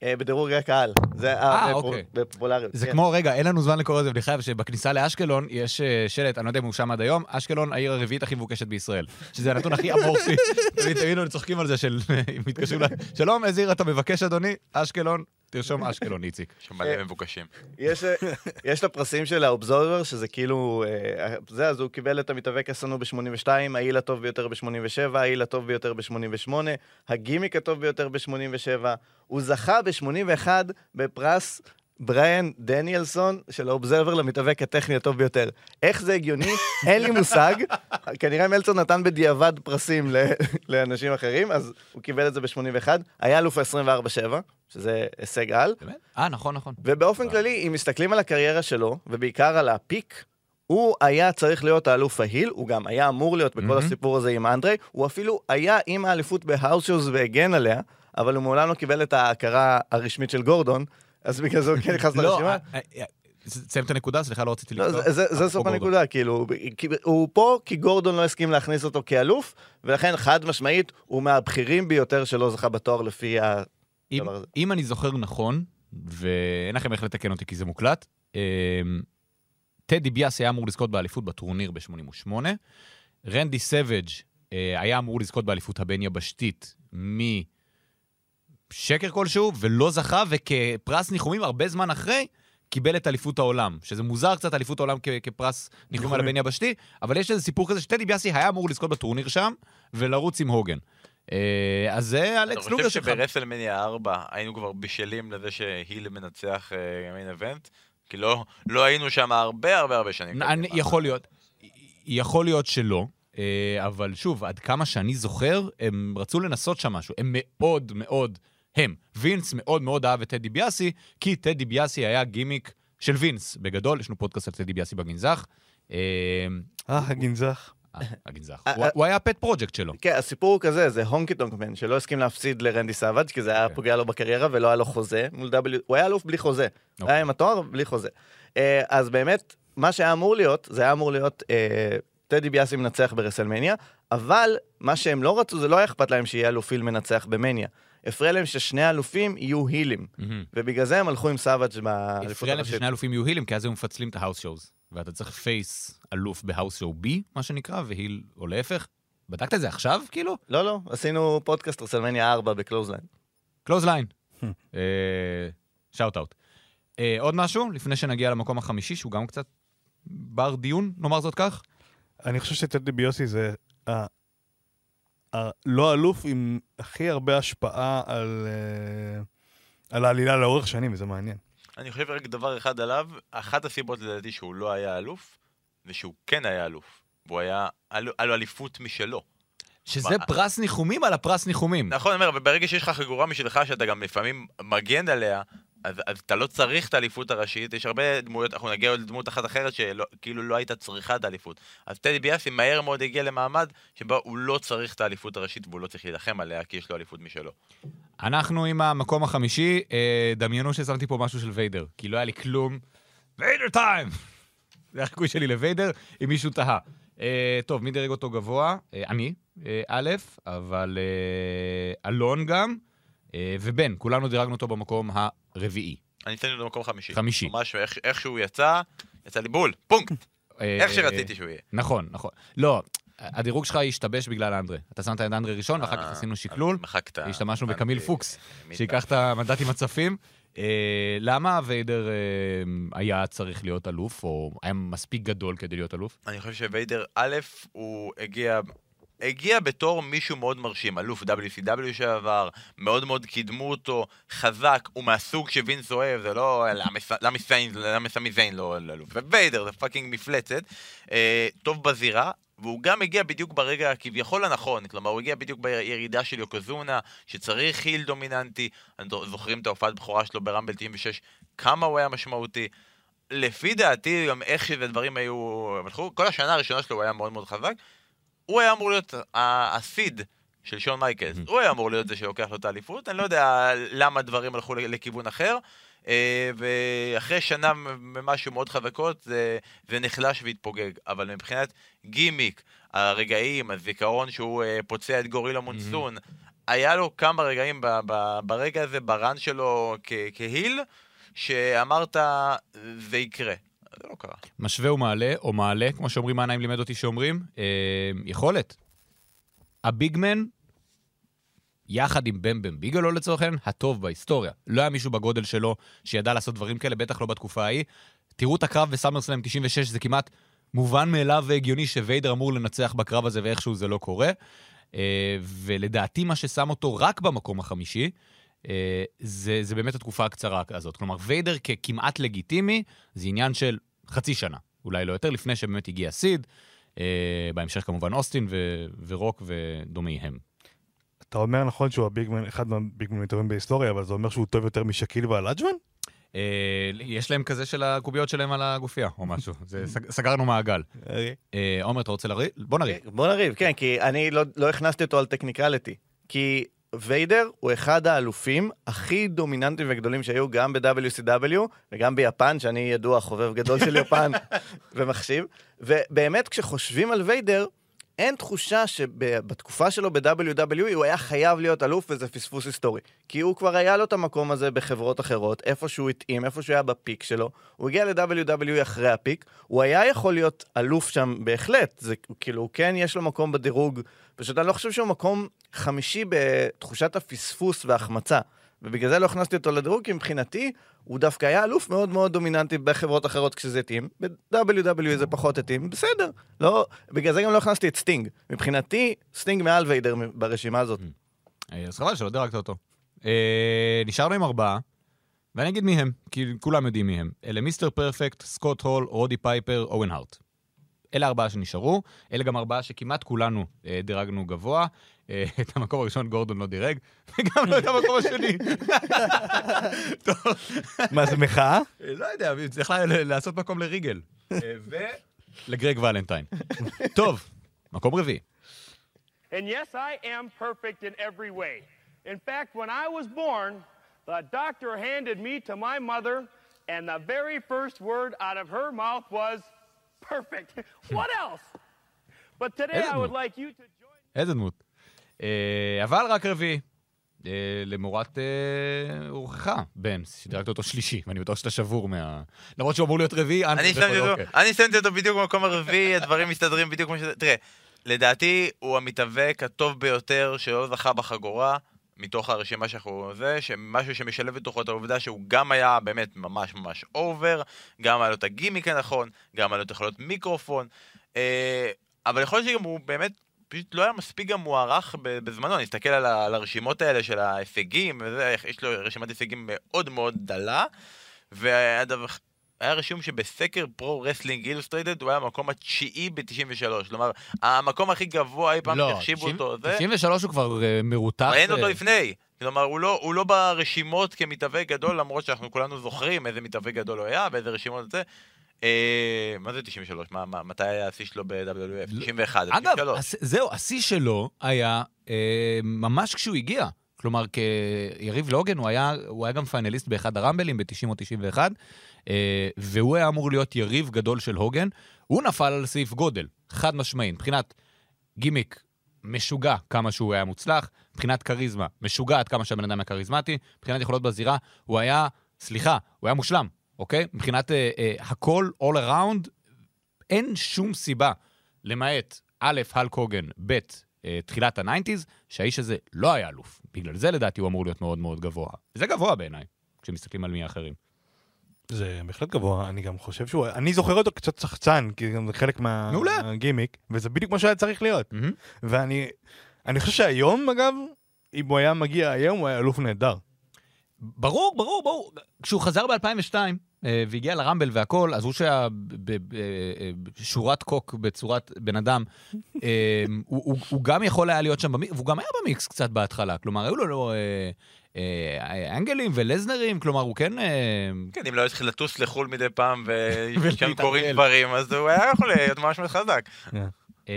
אה, בדירוג הקהל. זה אה, אוקיי. בפופולריות. זה כן. כמו, רגע, אין לנו זמן לקרוא לזה, חייב שבכניסה לאשקלון יש שלט, אני לא יודע אם הוא שם עד היום, אשקלון העיר הרביעית הכי מבוקשת בישראל. שזה הנתון הכי אמורפי. תמיד תמיד צוחקים על זה של, אם מתקשרים ל... שלום, איזה עיר אתה מבקש, אדוני? אשקלון, תרשום אשקלון, איציק. יש מלא מבוקשים. יש, אה, יש את הפרסים של האובזורבר, שזה כאילו, אה, זה, אז הוא קיבל את המתאבק השנוא ב-82, העיל הטוב ביותר ב-87, העיל הטוב ביותר ב-88, הגימיק הטוב ביותר ב-87, הוא זכה ב-81 בפרס בריאן דניאלסון של האובזרבר למתאבק הטכני הטוב ביותר. איך זה הגיוני? אין לי מושג. כנראה מלצר נתן בדיעבד פרסים לאנשים אחרים, אז הוא קיבל את זה ב-81. היה אלוף ה-24-7, שזה הישג על. באמת? אה, נכון, נכון. ובאופן כללי, אם מסתכלים על הקריירה שלו, ובעיקר על הפיק, הוא היה צריך להיות האלוף ההיל, הוא גם היה אמור להיות בכל מהמם. הסיפור הזה עם אנדרי, הוא אפילו היה עם האליפות בהאוס והגן עליה, אבל הוא מעולם לא קיבל את ההכרה הרשמית של גורדון, אז בגלל זה הוא כן נכנס לא, לרשימה. אה, אה, תסיים את הנקודה, סליחה, לא רציתי לא, לקטוע. זה- סוף. הנקודה, כאילו, הוא פה כי גורדון לא הסכים להכניס אותו כאלוף, ולכן חד משמעית הוא מהבכירים ביותר שלא זכה בתואר לפי הדבר הזה. אם אני זוכר נכון, ואין לכם איך לתקן אותי כי זה מוקלט, אמ, טדי ביאס היה אמור לזכות באליפות בטורניר ב-88, רנדי אה, היה אמור לזכות באליפות הבין-יבשתית משקר כלשהו, ולא זכה, וכפרס ניחומים הרבה זמן אחרי, קיבל את אליפות העולם, שזה מוזר קצת, אליפות העולם כ- כפרס ניחומים על הבין-יבשתי, אבל יש איזה סיפור כזה שטדי ביאסי היה אמור לזכות בטורניר שם, ולרוץ עם הוגן. אה, אז זה אלכס חושב לוגר שלך. שברסלמניה 4 היינו כבר בשלים לזה שהיל מנצח מיין איבנט? כי לא לא היינו שם הרבה הרבה הרבה שנים. אני. יכול להיות. יכול להיות שלא, אה, אבל שוב, עד כמה שאני זוכר, הם רצו לנסות שם משהו. הם מאוד מאוד, הם, וינס מאוד מאוד אהב את טדי ביאסי, כי טדי ביאסי היה גימיק של וינס, בגדול, יש לנו פודקאסט על טדי ביאסי בגנזך. אה, אה, הגנזך. אה, הגנזח. אה, הוא- היה ה pet project שלו. כן, הסיפור הוא כזה, זה הונקי טונק מן, שלא הסכים להפסיד לרנדי סאבג' כי זה היה כן. פוגע לו בקריירה ולא היה לו חוזה מול W, הוא היה אלוף בלי חוזה. אוקיי. היה עם התואר בלי חוזה. אז באמת, מה שהיה אמור להיות, זה היה אמור להיות טד דיביאסי מנצח ברסלמניה, אבל מה שהם לא רצו, זה לא היה אכפת להם שיהיה אלוף heel מנצח במניה. הפריע להם ששני האלופים יהיו הילים, מהמם. ובגלל זה הם הלכו עם סאבג' באליפות הפריע להם. ששני אלופים יהיו הילים, כי אז הם מפצלים את ההאוס שואוז. ואתה צריך face אלוף ב house show B, מה שנקרא, ו heel, או להפך. בדקת את זה עכשיו, כאילו? לא, לא, עשינו פודקאסט רסלמניה 4 בקלוזליין. קלוז ליין. shout out. אה, עוד משהו, לפני שנגיע למקום החמישי, שהוא גם קצת בר דיון, נאמר זאת כך? אני חושב שטד דיביאסי זה ה- הלא אלוף עם הכי הרבה השפעה על, אה, על העלילה לאורך שנים, וזה מעניין. אני חושב רק דבר אחד עליו, אחת הסיבות לדעתי שהוא לא היה אלוף, זה שהוא כן היה אלוף. והוא היה, היה לו- היה לו אליפות משלו. שזה מה? פרס ניחומים על הפרס ניחומים. נכון, אני אומר, אבל ברגע שיש לך חגורה משלך שאתה גם לפעמים מגן עליה, אז, אז אתה לא צריך את האליפות הראשית, יש הרבה דמויות, אנחנו נגיע לדמות אחת אחרת שכאילו לא הייתה צריכה את האליפות. אז טדי ביאסי מהר מאוד הגיע למעמד שבו הוא לא צריך את האליפות הראשית והוא לא צריך להילחם עליה כי יש לו אליפות משלו. אנחנו עם המקום החמישי, אה, דמיינו ששמתי פה משהו של ויידר, כי לא היה לי כלום. ויידר טיים! זה החיקוי שלי לוויידר, אם מישהו תהה. אה, טוב, מי דירג אותו גבוה? אה, אני, א', אבל אלון גם, ובן, כולנו דירגנו אותו במקום הרביעי. אני אתן לו במקום חמישי. חמישי. ממש איך, איך שהוא יצא, יצא לי בול, פונקט. אה, איך אה, שרציתי שהוא יהיה. נכון, נכון. לא, הדירוג שלך השתבש בגלל אנדרה. אתה שמת את אנדרה ראשון, ואחר כך אה, עשינו שקלול. מחקת. השתמשנו. בקמיל פוקס, מי שייקח את המנדטים הצפים. אה, למה ויידר אה, היה צריך להיות אלוף, או היה מספיק גדול כדי להיות אלוף? אני חושב שוויידר, א', הוא הגיע... הגיע בתור מישהו מאוד מרשים, אלוף WCW שעבר, מאוד מאוד קידמו אותו, חזק, הוא מהסוג שווינס אוהב, זה לא למה סמי זיין לא אלוף, וויידר זה fucking מפלצת, אה, טוב בזירה, והוא גם הגיע בדיוק ברגע הכביכול הנכון, כלומר הוא הגיע בדיוק בירידה של יוקוזונה, שצריך היל דומיננטי, זוכרים את ההופעת בכורה שלו ברמבל 96, כמה הוא היה משמעותי. לפי דעתי, גם איך שהדברים היו... הלכו, כל השנה הראשונה שלו הוא היה מאוד מאוד חזק. הוא היה אמור להיות הסיד של שון מייקלס. הוא היה אמור להיות זה שלוקח לו את האליפות. אני לא יודע למה הדברים הלכו לכיוון אחר. אה, ואחרי שנה ממשהו מאוד חזקות, זה, זה נחלש והתפוגג. אבל מבחינת גימיק, הרגעים, הזיכרון שהוא אה, פוצע את גורילה מונסון, היה לו כמה רגעים ב- ב- ברגע הזה, ברן שלו כ- כהיל, שאמרת, זה יקרה. זה לא קרה. משווה ומעלה, או מעלה, כמו שאומרים, מה לימד אותי שאומרים, אה, יכולת. הביגמן, יחד עם במבם ביגלו לצורך העניין, הטוב בהיסטוריה. לא היה מישהו בגודל שלו שידע לעשות דברים כאלה, בטח לא בתקופה ההיא. תראו את הקרב בסאמרסלאם 96, זה כמעט מובן מאליו והגיוני שוויידר אמור לנצח בקרב הזה ואיכשהו זה לא קורה. אה, ולדעתי מה ששם אותו רק במקום החמישי, אה, זה, זה באמת התקופה הקצרה הזאת. כלומר, ויידר ככמעט לגיטימי, זה עניין של חצי שנה, אולי לא יותר, לפני שבאמת הגיע סיד. אה, בהמשך כמובן אוסטין ו- ורוק ודומיהם. אתה אומר נכון שהוא הביגמן, אחד מהביגמנים הטובים בהיסטוריה, אבל זה אומר שהוא טוב יותר משקיל והלאג'מן? אה, יש להם כזה של הקוביות שלהם על הגופייה, או משהו. זה, סג, סגרנו מעגל. אה, עומר, אתה רוצה לריב? בוא נריב. בוא נריב, כן, כי אני לא, לא הכנסתי אותו על טכניקליטי. כי ויידר הוא אחד האלופים הכי דומיננטיים וגדולים שהיו גם ב-WCW וגם ביפן, שאני ידוע חובב גדול של יפן ומחשיב. ובאמת, כשחושבים על ויידר, אין תחושה שבתקופה שלו ב-WWE הוא היה חייב להיות אלוף וזה פספוס היסטורי. כי הוא כבר היה לו את המקום הזה בחברות אחרות, איפה שהוא התאים, איפה שהוא היה ב-peak שלו. הוא הגיע ל-WWE אחרי ה-peak, הוא היה יכול להיות אלוף שם בהחלט. זה כאילו, כן יש לו מקום בדירוג, פשוט אני לא חושב שהוא מקום חמישי בתחושת הפספוס וההחמצה. ובגלל זה לא הכנסתי אותו לדירוג, כי מבחינתי הוא דווקא היה אלוף מאוד מאוד דומיננטי בחברות אחרות כשזה התאים. ב-WWE זה פחות התאים, בסדר. לא, בגלל זה גם לא הכנסתי את סטינג. מבחינתי, סטינג מעל ויידר ברשימה הזאת. אה, אז חבל שלא דירקת אותו. אה, נשארנו עם ארבעה, ואני אגיד מי הם, כי כולם יודעים מי הם. אלה מיסטר פרפקט, סקוט הול, רודי פייפר, אוון הארט. אלה ארבעה שנשארו, אלה גם ארבעה שכמעט כולנו אה, דירגנו גבוה. אה, את המקום הראשון גורדון לא דירג, וגם לא את המקום השני. מה, זה מחאה? אה, לא יודע, צריך לה- לעשות מקום לריגל. אה, ולגרג ולנטיין. טוב, מקום רביעי. And yes, I am perfect in every way. In fact, when I was born, the doctor handed me to my mother, and the very first word out of her mouth was perfect. what else? But today I would like you to join. איזה דמות. אה, אבל רק רביעי. אה, למורת אה, רוחך, בן, שדירגת אותו שלישי, ואני בטוח שאתה שבור מה... למרות שהוא אמור להיות רביעי, אותו, אוקיי. אני שמתי אותו בדיוק במקום הרביעי, הדברים מסתדרים בדיוק כמו שזה... תראה, לדעתי הוא המתאבק הטוב ביותר שלא זכה בחגורה. מתוך הרשימה שאנחנו זה, שמשהו שמשלב בתוכו את העובדה שהוא גם היה באמת ממש ממש אובר, גם היה לו את הגימיק הנכון, גם היה לו את יכולות מיקרופון, אה, אבל יכול להיות שגם הוא באמת פשוט לא היה מספיק גם מוערך בזמנו, אני אסתכל על, על הרשימות האלה של ההישגים, וזה, יש לו רשימת הישגים מאוד מאוד דלה, והיה דבר... היה רשום שבסקר Pro Wrestling Illustrated הוא היה המקום התשיעי ב-93, כלומר, המקום הכי גבוה אי פעם לא, שהחשיבו 90 אותו, זה... 93 הוא כבר אה, מרותח. אין אותו אה, לפני. כלומר, הוא לא, הוא לא ברשימות כמתאבק גדול, למרות שאנחנו כולנו זוכרים איזה מתאבק גדול הוא היה, באיזה רשימות זה. אה, מה זה 93? מה, מה, מתי היה השיא שלו ב-WWF? 91, אגב, 93. הס- זהו, השיא שלו היה אה, ממש כשהוא הגיע. כלומר, כיריב לוגן, הוא היה, הוא היה גם פיינליסט באחד הרמבלים ב-90 או 91, אה, והוא היה אמור להיות יריב גדול של הוגן. הוא נפל על סעיף גודל, חד משמעי, מבחינת גימיק משוגע כמה שהוא היה מוצלח, מבחינת כריזמה משוגע עד כמה שהבן אדם היה כריזמטי, מבחינת יכולות בזירה, הוא היה, סליחה, הוא היה מושלם, אוקיי? מבחינת אה, אה, הכל, all around, אין שום סיבה, למעט א', הלק הוגן, ב', אה, תחילת ה-nineties, שהאיש הזה לא היה אלוף. בגלל זה לדעתי הוא אמור להיות מאוד מאוד גבוה. זה גבוה בעיניי, כשמסתכלים על מי האחרים. זה בהחלט גבוה, אני גם חושב שהוא... אני זוכר אותו קצת צחצן, כי גם זה חלק. מהגימיק, וזה בדיוק מה שהיה צריך להיות. ואני אני חושב שהיום, אגב, אם הוא היה מגיע היום, הוא היה אלוף נהדר. ברור, ברור, ברור. כשהוא חזר ב-2002 אה, והגיע לרמבל והכל, אז הוא שהיה בשורת קוק בצורת בן אדם, אה, הוא, הוא, הוא גם יכול היה להיות שם במיקס, והוא גם היה במיקס קצת בהתחלה. כלומר, היו לו אה, אה, אנגלים ולזנרים, כלומר, הוא כן... אה, כן, אם לא התחיל לטוס לחו"ל מדי פעם ושם. קורים דברים, אז הוא היה יכול להיות ממש מאוד חזק. אה,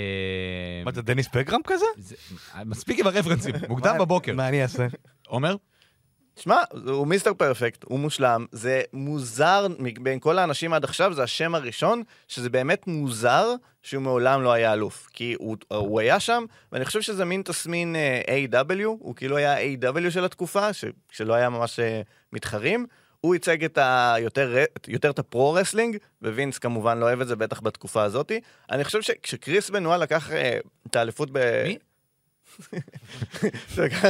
מה זה, דניס פגרם כזה? מספיק עם הרפרנסים, מוקדם בבוקר. מה אני אעשה? עומר? שמע, הוא מיסטר פרפקט, הוא מושלם, זה מוזר, בין כל האנשים עד עכשיו, זה השם הראשון, שזה באמת מוזר שהוא מעולם לא היה אלוף. כי הוא, הוא היה שם, ואני חושב שזה מין תסמין אה, AEW, הוא כאילו היה AEW של התקופה, ש, שלא היה ממש אה, מתחרים. הוא ייצג את ה... יותר, יותר את ה-pro-wrestling, ווינס כמובן לא אוהב את זה, בטח בתקופה הזאתי. אני חושב שכשקריס בנואל לקח אה, את האליפות ב... מי?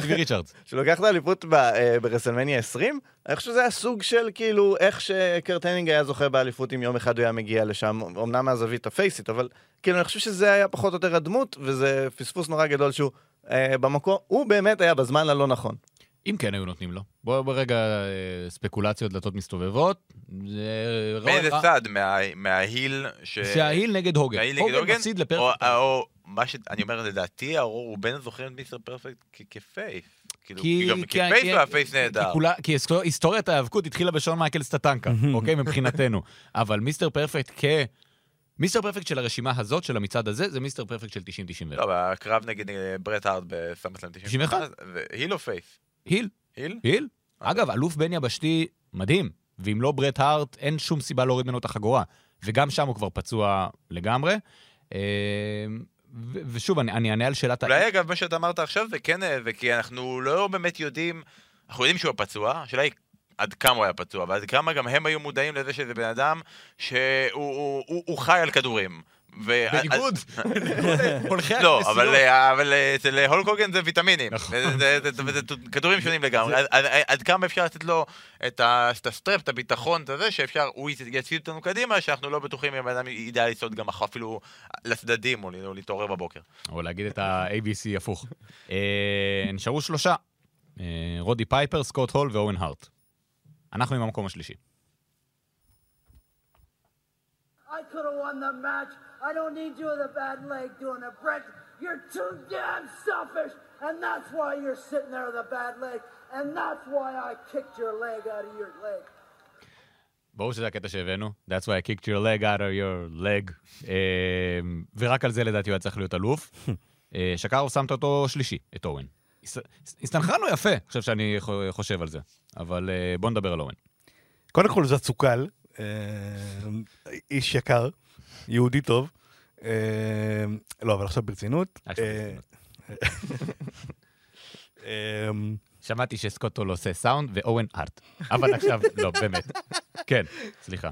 טיבי ריצ'רדס. שלוקח את האליפות אה, ברסלמניה 20, אני חושב שזה היה סוג של כאילו איך שקורט הניג היה זוכה באליפות אם יום אחד הוא היה מגיע לשם, אמנם מהזווית הפייסית, אבל כאילו אני חושב שזה היה פחות או יותר הדמות, וזה פספוס נורא גדול שהוא אה, במקום, הוא באמת היה בזמן הלא נכון. אם כן היו נותנים לו. בואו ברגע אה, ספקולציות, דלתות מסתובבות. מאיזה רע- צד? מה- מה-heel ש... זה ה-heel נגד הוגן. הוגן הוגן? מפסיד. או מה ש... אני אומר, לדעתי, הרוב רובנו זוכרים את מיסטר פרפקט כ-face. כאילו, כי- גם כי- כ-face הוא היה face נהדר. כי היסטור- היסטוריית ההיאבקות התחילה בשון מייקלס טטנקה, אוקיי? מבחינתנו. אבל מיסטר פרפקט כ... מיסטר פרפקט של הרשימה הזאת, של המצעד הזה, זה מיסטר פרפקט של 90-91. לא, בקרב נגד אה, ברט הארט בסאמרסלאם 91? heel או face? heel. heel? heel. אגב, אלוף בן יבשתי מדהים, ואם לא ברט הארט, אין שום סיבה להוריד ממנו את החגורה. וגם שם הוא כבר פצוע לגמרי. ו- ושוב, אני אענה על שאלת. אולי אגב, מה שאתה אמרת עכשיו זה כן, אה, זה כי אנחנו לא באמת יודעים, אנחנו יודעים שהוא פצוע, השאלה היא עד כמה הוא היה פצוע, ועד כמה גם הם היו מודעים לזה שזה בן אדם שהוא הוא, הוא, הוא חי על כדורים. ו- בניגוד הולכי לא, הכנסיות. אבל, אה, אבל אה, אצל הולק הוגן זה ויטמינים. זה- זה- כדורים שונים לגמרי. עד כמה אפשר לתת לו את הסטרפ, את הביטחון, את זה, שאפשר, הוא יצעיד אותנו קדימה, שאנחנו לא בטוחים אם הבן אדם ידע לצעוד גם אחר- אפילו לצדדים, או להתעורר בבוקר. או להגיד את ה-ABC הפוך. אה, נשארו שלושה. אה, רודי פייפר, סקוט הול ואורן הארט. אנחנו עם המקום השלישי. I could have won the match. I don't need you with a bad leg doing it, Brett. You're too damn selfish, and that's why you're sitting there with a bad leg, and that's why I kicked your leg out of your leg. ברור שזה הקטע שהבאנו. That's why I kicked your leg out of your leg. אה, ורק על זה לדעתי הוא היה צריך להיות אלוף. אה, שקרוב שמת אותו שלישי, את אורן. הס- הסתנכרנו יפה, חושב שאני חו- חושב על זה. אבל אה, בוא נדבר על אורן. קודם כל זצוקל, אה, איש יקר, יהודי טוב. אה, לא, אבל עכשיו ברצינות. אה, אה, שמעתי שסקוטו עושה סאונד ואורן ארט. אבל עכשיו, לא, באמת. כן, סליחה.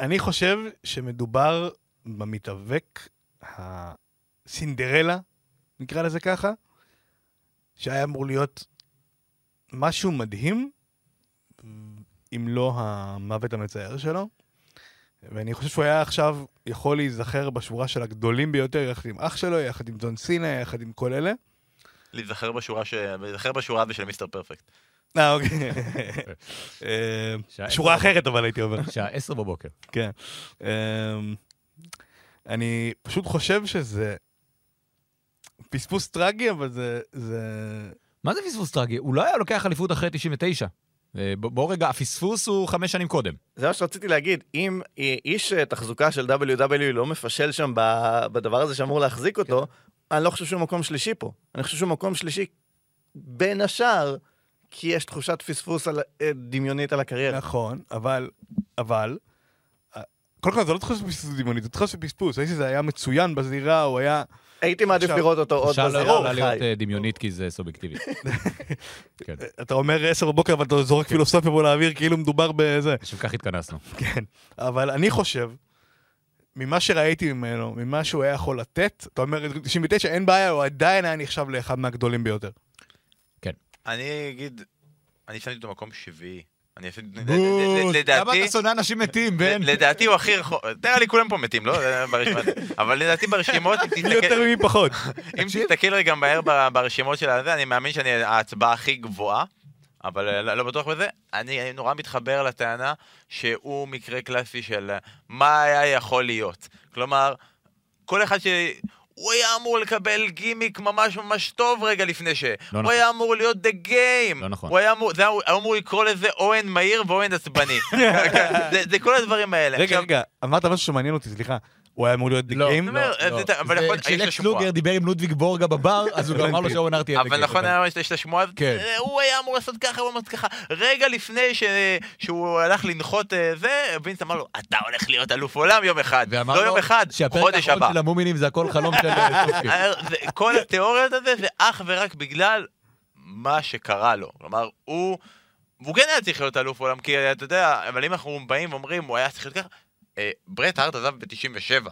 אני חושב שמדובר במתאבק הסינדרלה, נקרא לזה ככה, שהיה אמור להיות משהו מדהים, אם לא המוות המצער שלו. ואני חושב שהוא היה עכשיו יכול להיזכר בשורה של הגדולים ביותר, יחד עם אח שלו, יחד עם ג'ון סינה, יחד עם כל אלה. להיזכר בשורה ש- להיזכר בשורה הזו של מיסטר פרפקט. אה, אוקיי. אה, שורה אחרת, אבל הייתי אומר. שעה עשר בבוקר. כן. אמ, אני פשוט חושב שזה פספוס טרגי, אבל זה... זה... מה זה פספוס טרגי? הוא לא היה לוקח אליפות אחרי 99. אה, בוא רגע, הפספוס הוא חמש שנים קודם. זה מה שרציתי להגיד, אם איש אה, תחזוקה של WWE לא מפשל שם בדבר הזה שאמור להחזיק אותו, אני לא חושב שהוא מקום שלישי פה. אני חושב שהוא מקום שלישי בין השאר, כי יש תחושת פספוס על- אה, דמיונית על הקריירה. נכון, אבל... אבל... אה, קודם כל, זה לא תחושה של פספוס דמיוני, זה תחושה של פספוס. האיש הזה היה מצוין בזירה, הוא היה... הייתי מעדיף לראות אותו עוד עכשיו לא בזירה. יכולה להיות. אה, דמיונית כי זה סובייקטיבי. כן, אתה אומר עשר בבוקר, אבל אתה זורק פילוסופיה פה לאוויר, כאילו מדובר בזה. לשם כך התכנסנו. כן. אבל אני חושב, ממה שראיתי ממנו, ממה שהוא היה יכול לתת, אתה אומר, 99, אין בעיה, הוא עדיין היה נחשב לאחד מהגדולים ביותר. אני אגיד, אני שמתי אותו מקום שביעי. אני עשיתי, בוט, למה לדעתי, אתה שונא אנשים מתים, בן? לדעתי הוא הכי רחוק, תראה לי כולם פה מתים, לא? אבל לדעתי ברשימות, אם מי תסתכל- יותר ומי פחות. אם תסתכל רגע מהר ברשימות של הזה, אני מאמין שאני ההצבעה הכי גבוהה, אבל אה, לא לא בטוח בזה. אני נורא מתחבר לטענה שהוא מקרה קלאסי של מה היה יכול להיות. כלומר, כל אחד ש... הוא היה אמור לקבל גימיק ממש ממש טוב רגע לפני ש... הוא נכון. היה אמור להיות דה גיים. לא נכון. הוא היה אמור, זה היה היה אמור לקרוא לזה אוהן מהיר ואוהן עצבני. זה- זה כל הדברים האלה. רגע, עכשיו, רגע, אמרת משהו שמעניין אותי, סליחה. הוא היה אמור להיות לא, אומר, לא. אבל יכול- יש לו כשלקס שמועה. לוגר דיבר עם לודוויג בורגה בבר, אז הוא גם אמר לו שאורן ארטי... אבל נכון, היה יש את השמועה כן. אה, הוא היה אמור לעשות ככה, הוא אמר ככה. רגע לפני ש- שהוא הלך לנחות אה, זה, וינס אמר לו, אתה הולך להיות אלוף עולם יום אחד. לא יום אחד, חודש הבא. האחרון של המומינים זה הכל חלום של אה, סופי. כל התיאוריות הזה זה אך ורק בגלל מה שקרה לו. כלומר, הוא... והוא כן היה צריך להיות אלוף עולם, כי אתה יודע, אבל אם אנחנו באים ואומרים, הוא היה צריך להיות ככה, ברט הארט עזב ב-97.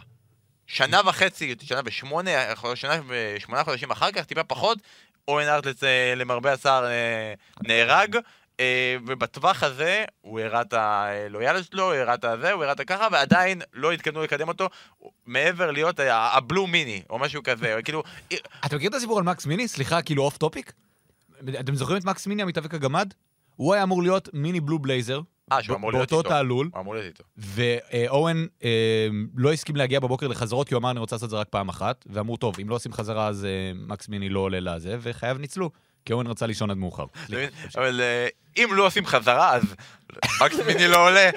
שנה וחצי, שנה ושמונה, שנה ושמונה חודשים אחר כך, טיפה פחות, אוון הארט למרבה הצער אה, נהרג, אה, ובטווח הזה הוא הראה את הלויאליות שלו, הוא הראה את הזה, הוא הראה את הככה, ועדיין לא התכוונו לקדם אותו מעבר להיות הבלו מיני, או משהו כזה, כאילו, אתה מכיר את הסיפור על מקס מיני? סליחה, כאילו off topic? אתם זוכרים את מקס מיני, המתאבק הגמד? הוא היה אמור להיות mini Blue Blazer. אה, שהוא אמור להיות באותו איתו. תעלול. הוא אמור להיות איתו. ואוון אה, לא הסכים להגיע בבוקר לחזרות, כי הוא אמר, אני רוצה לעשות את זה רק פעם אחת. ואמרו, טוב, אם לא עושים חזרה, אז אה, מקס מיני לא עולה לזה, וחייו ניצלו. כי אורן רצה לישון עד מאוחר. אבל אה, אם לא עושים חזרה, אז מקס מיני לא עולה.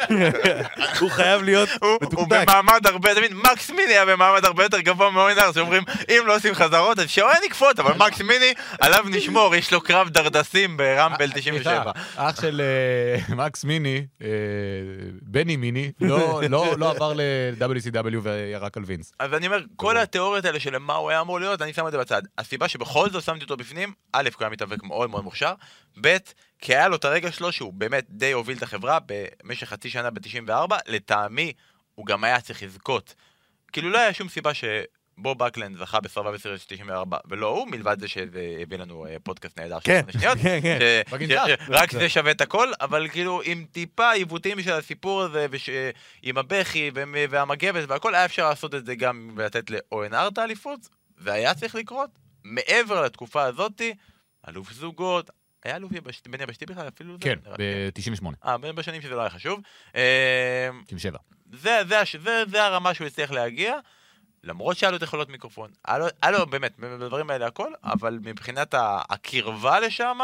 הוא חייב להיות הוא- הוא. במעמד הרבה, מבין, מקס מיני היה במעמד הרבה יותר גבוה מאורן ארס, שאומרים, אם לא עושים חזרות, אז שאורן יקפוץ, אבל מקס מיני, עליו נשמור, יש לו קרב דרדסים ברמבל 97. סליחה, אח של אה, מקס מיני, אה, mini-me, לא- לא לא עבר ל-WCW וירק על וינס. אז אני אומר, כל התיאוריות האלה של מה הוא היה אמור להיות, אני שם את זה בצד. הסיבה שבכל זאת שמתי אותו בפנים, א', כי הוא היה מתאבק מאוד מאוד מוכשר, ב', כי היה לו את הרגע שלו שהוא באמת די הוביל את החברה במשך חצי שנה ב-94, לטעמי, הוא גם היה צריך לזכות. כאילו לא היה שום סיבה שבוב בקלנד זכה בסרווייבר סירייס 94, ולא הוא, מלבד זה שזה הביא לנו אה, פודקאסט נהדר של כן, שמונה שניות. כן, כן. רק זה שווה את הכל, אבל כאילו עם טיפה עיוותים של הסיפור הזה, עם הבכי והמגבת והכל, היה אפשר לעשות את זה גם ולתת לאוהן ארט האליפות, והיה צריך לקרות. מעבר לתקופה הזאתי, אלוף זוגות, היה אלוף יבש- בן יבשתי בכלל אפילו? זה? כן, נראה- ב-98, אה, ב- בשנים שזה לא היה חשוב. אה, 97. זה, זה, הש- זה, זה הרמה שהוא הצליח להגיע, למרות שהיה לו את יכולות מיקרופון. היה לו, באמת, בדברים האלה הכל, אבל מבחינת הקרבה לשם,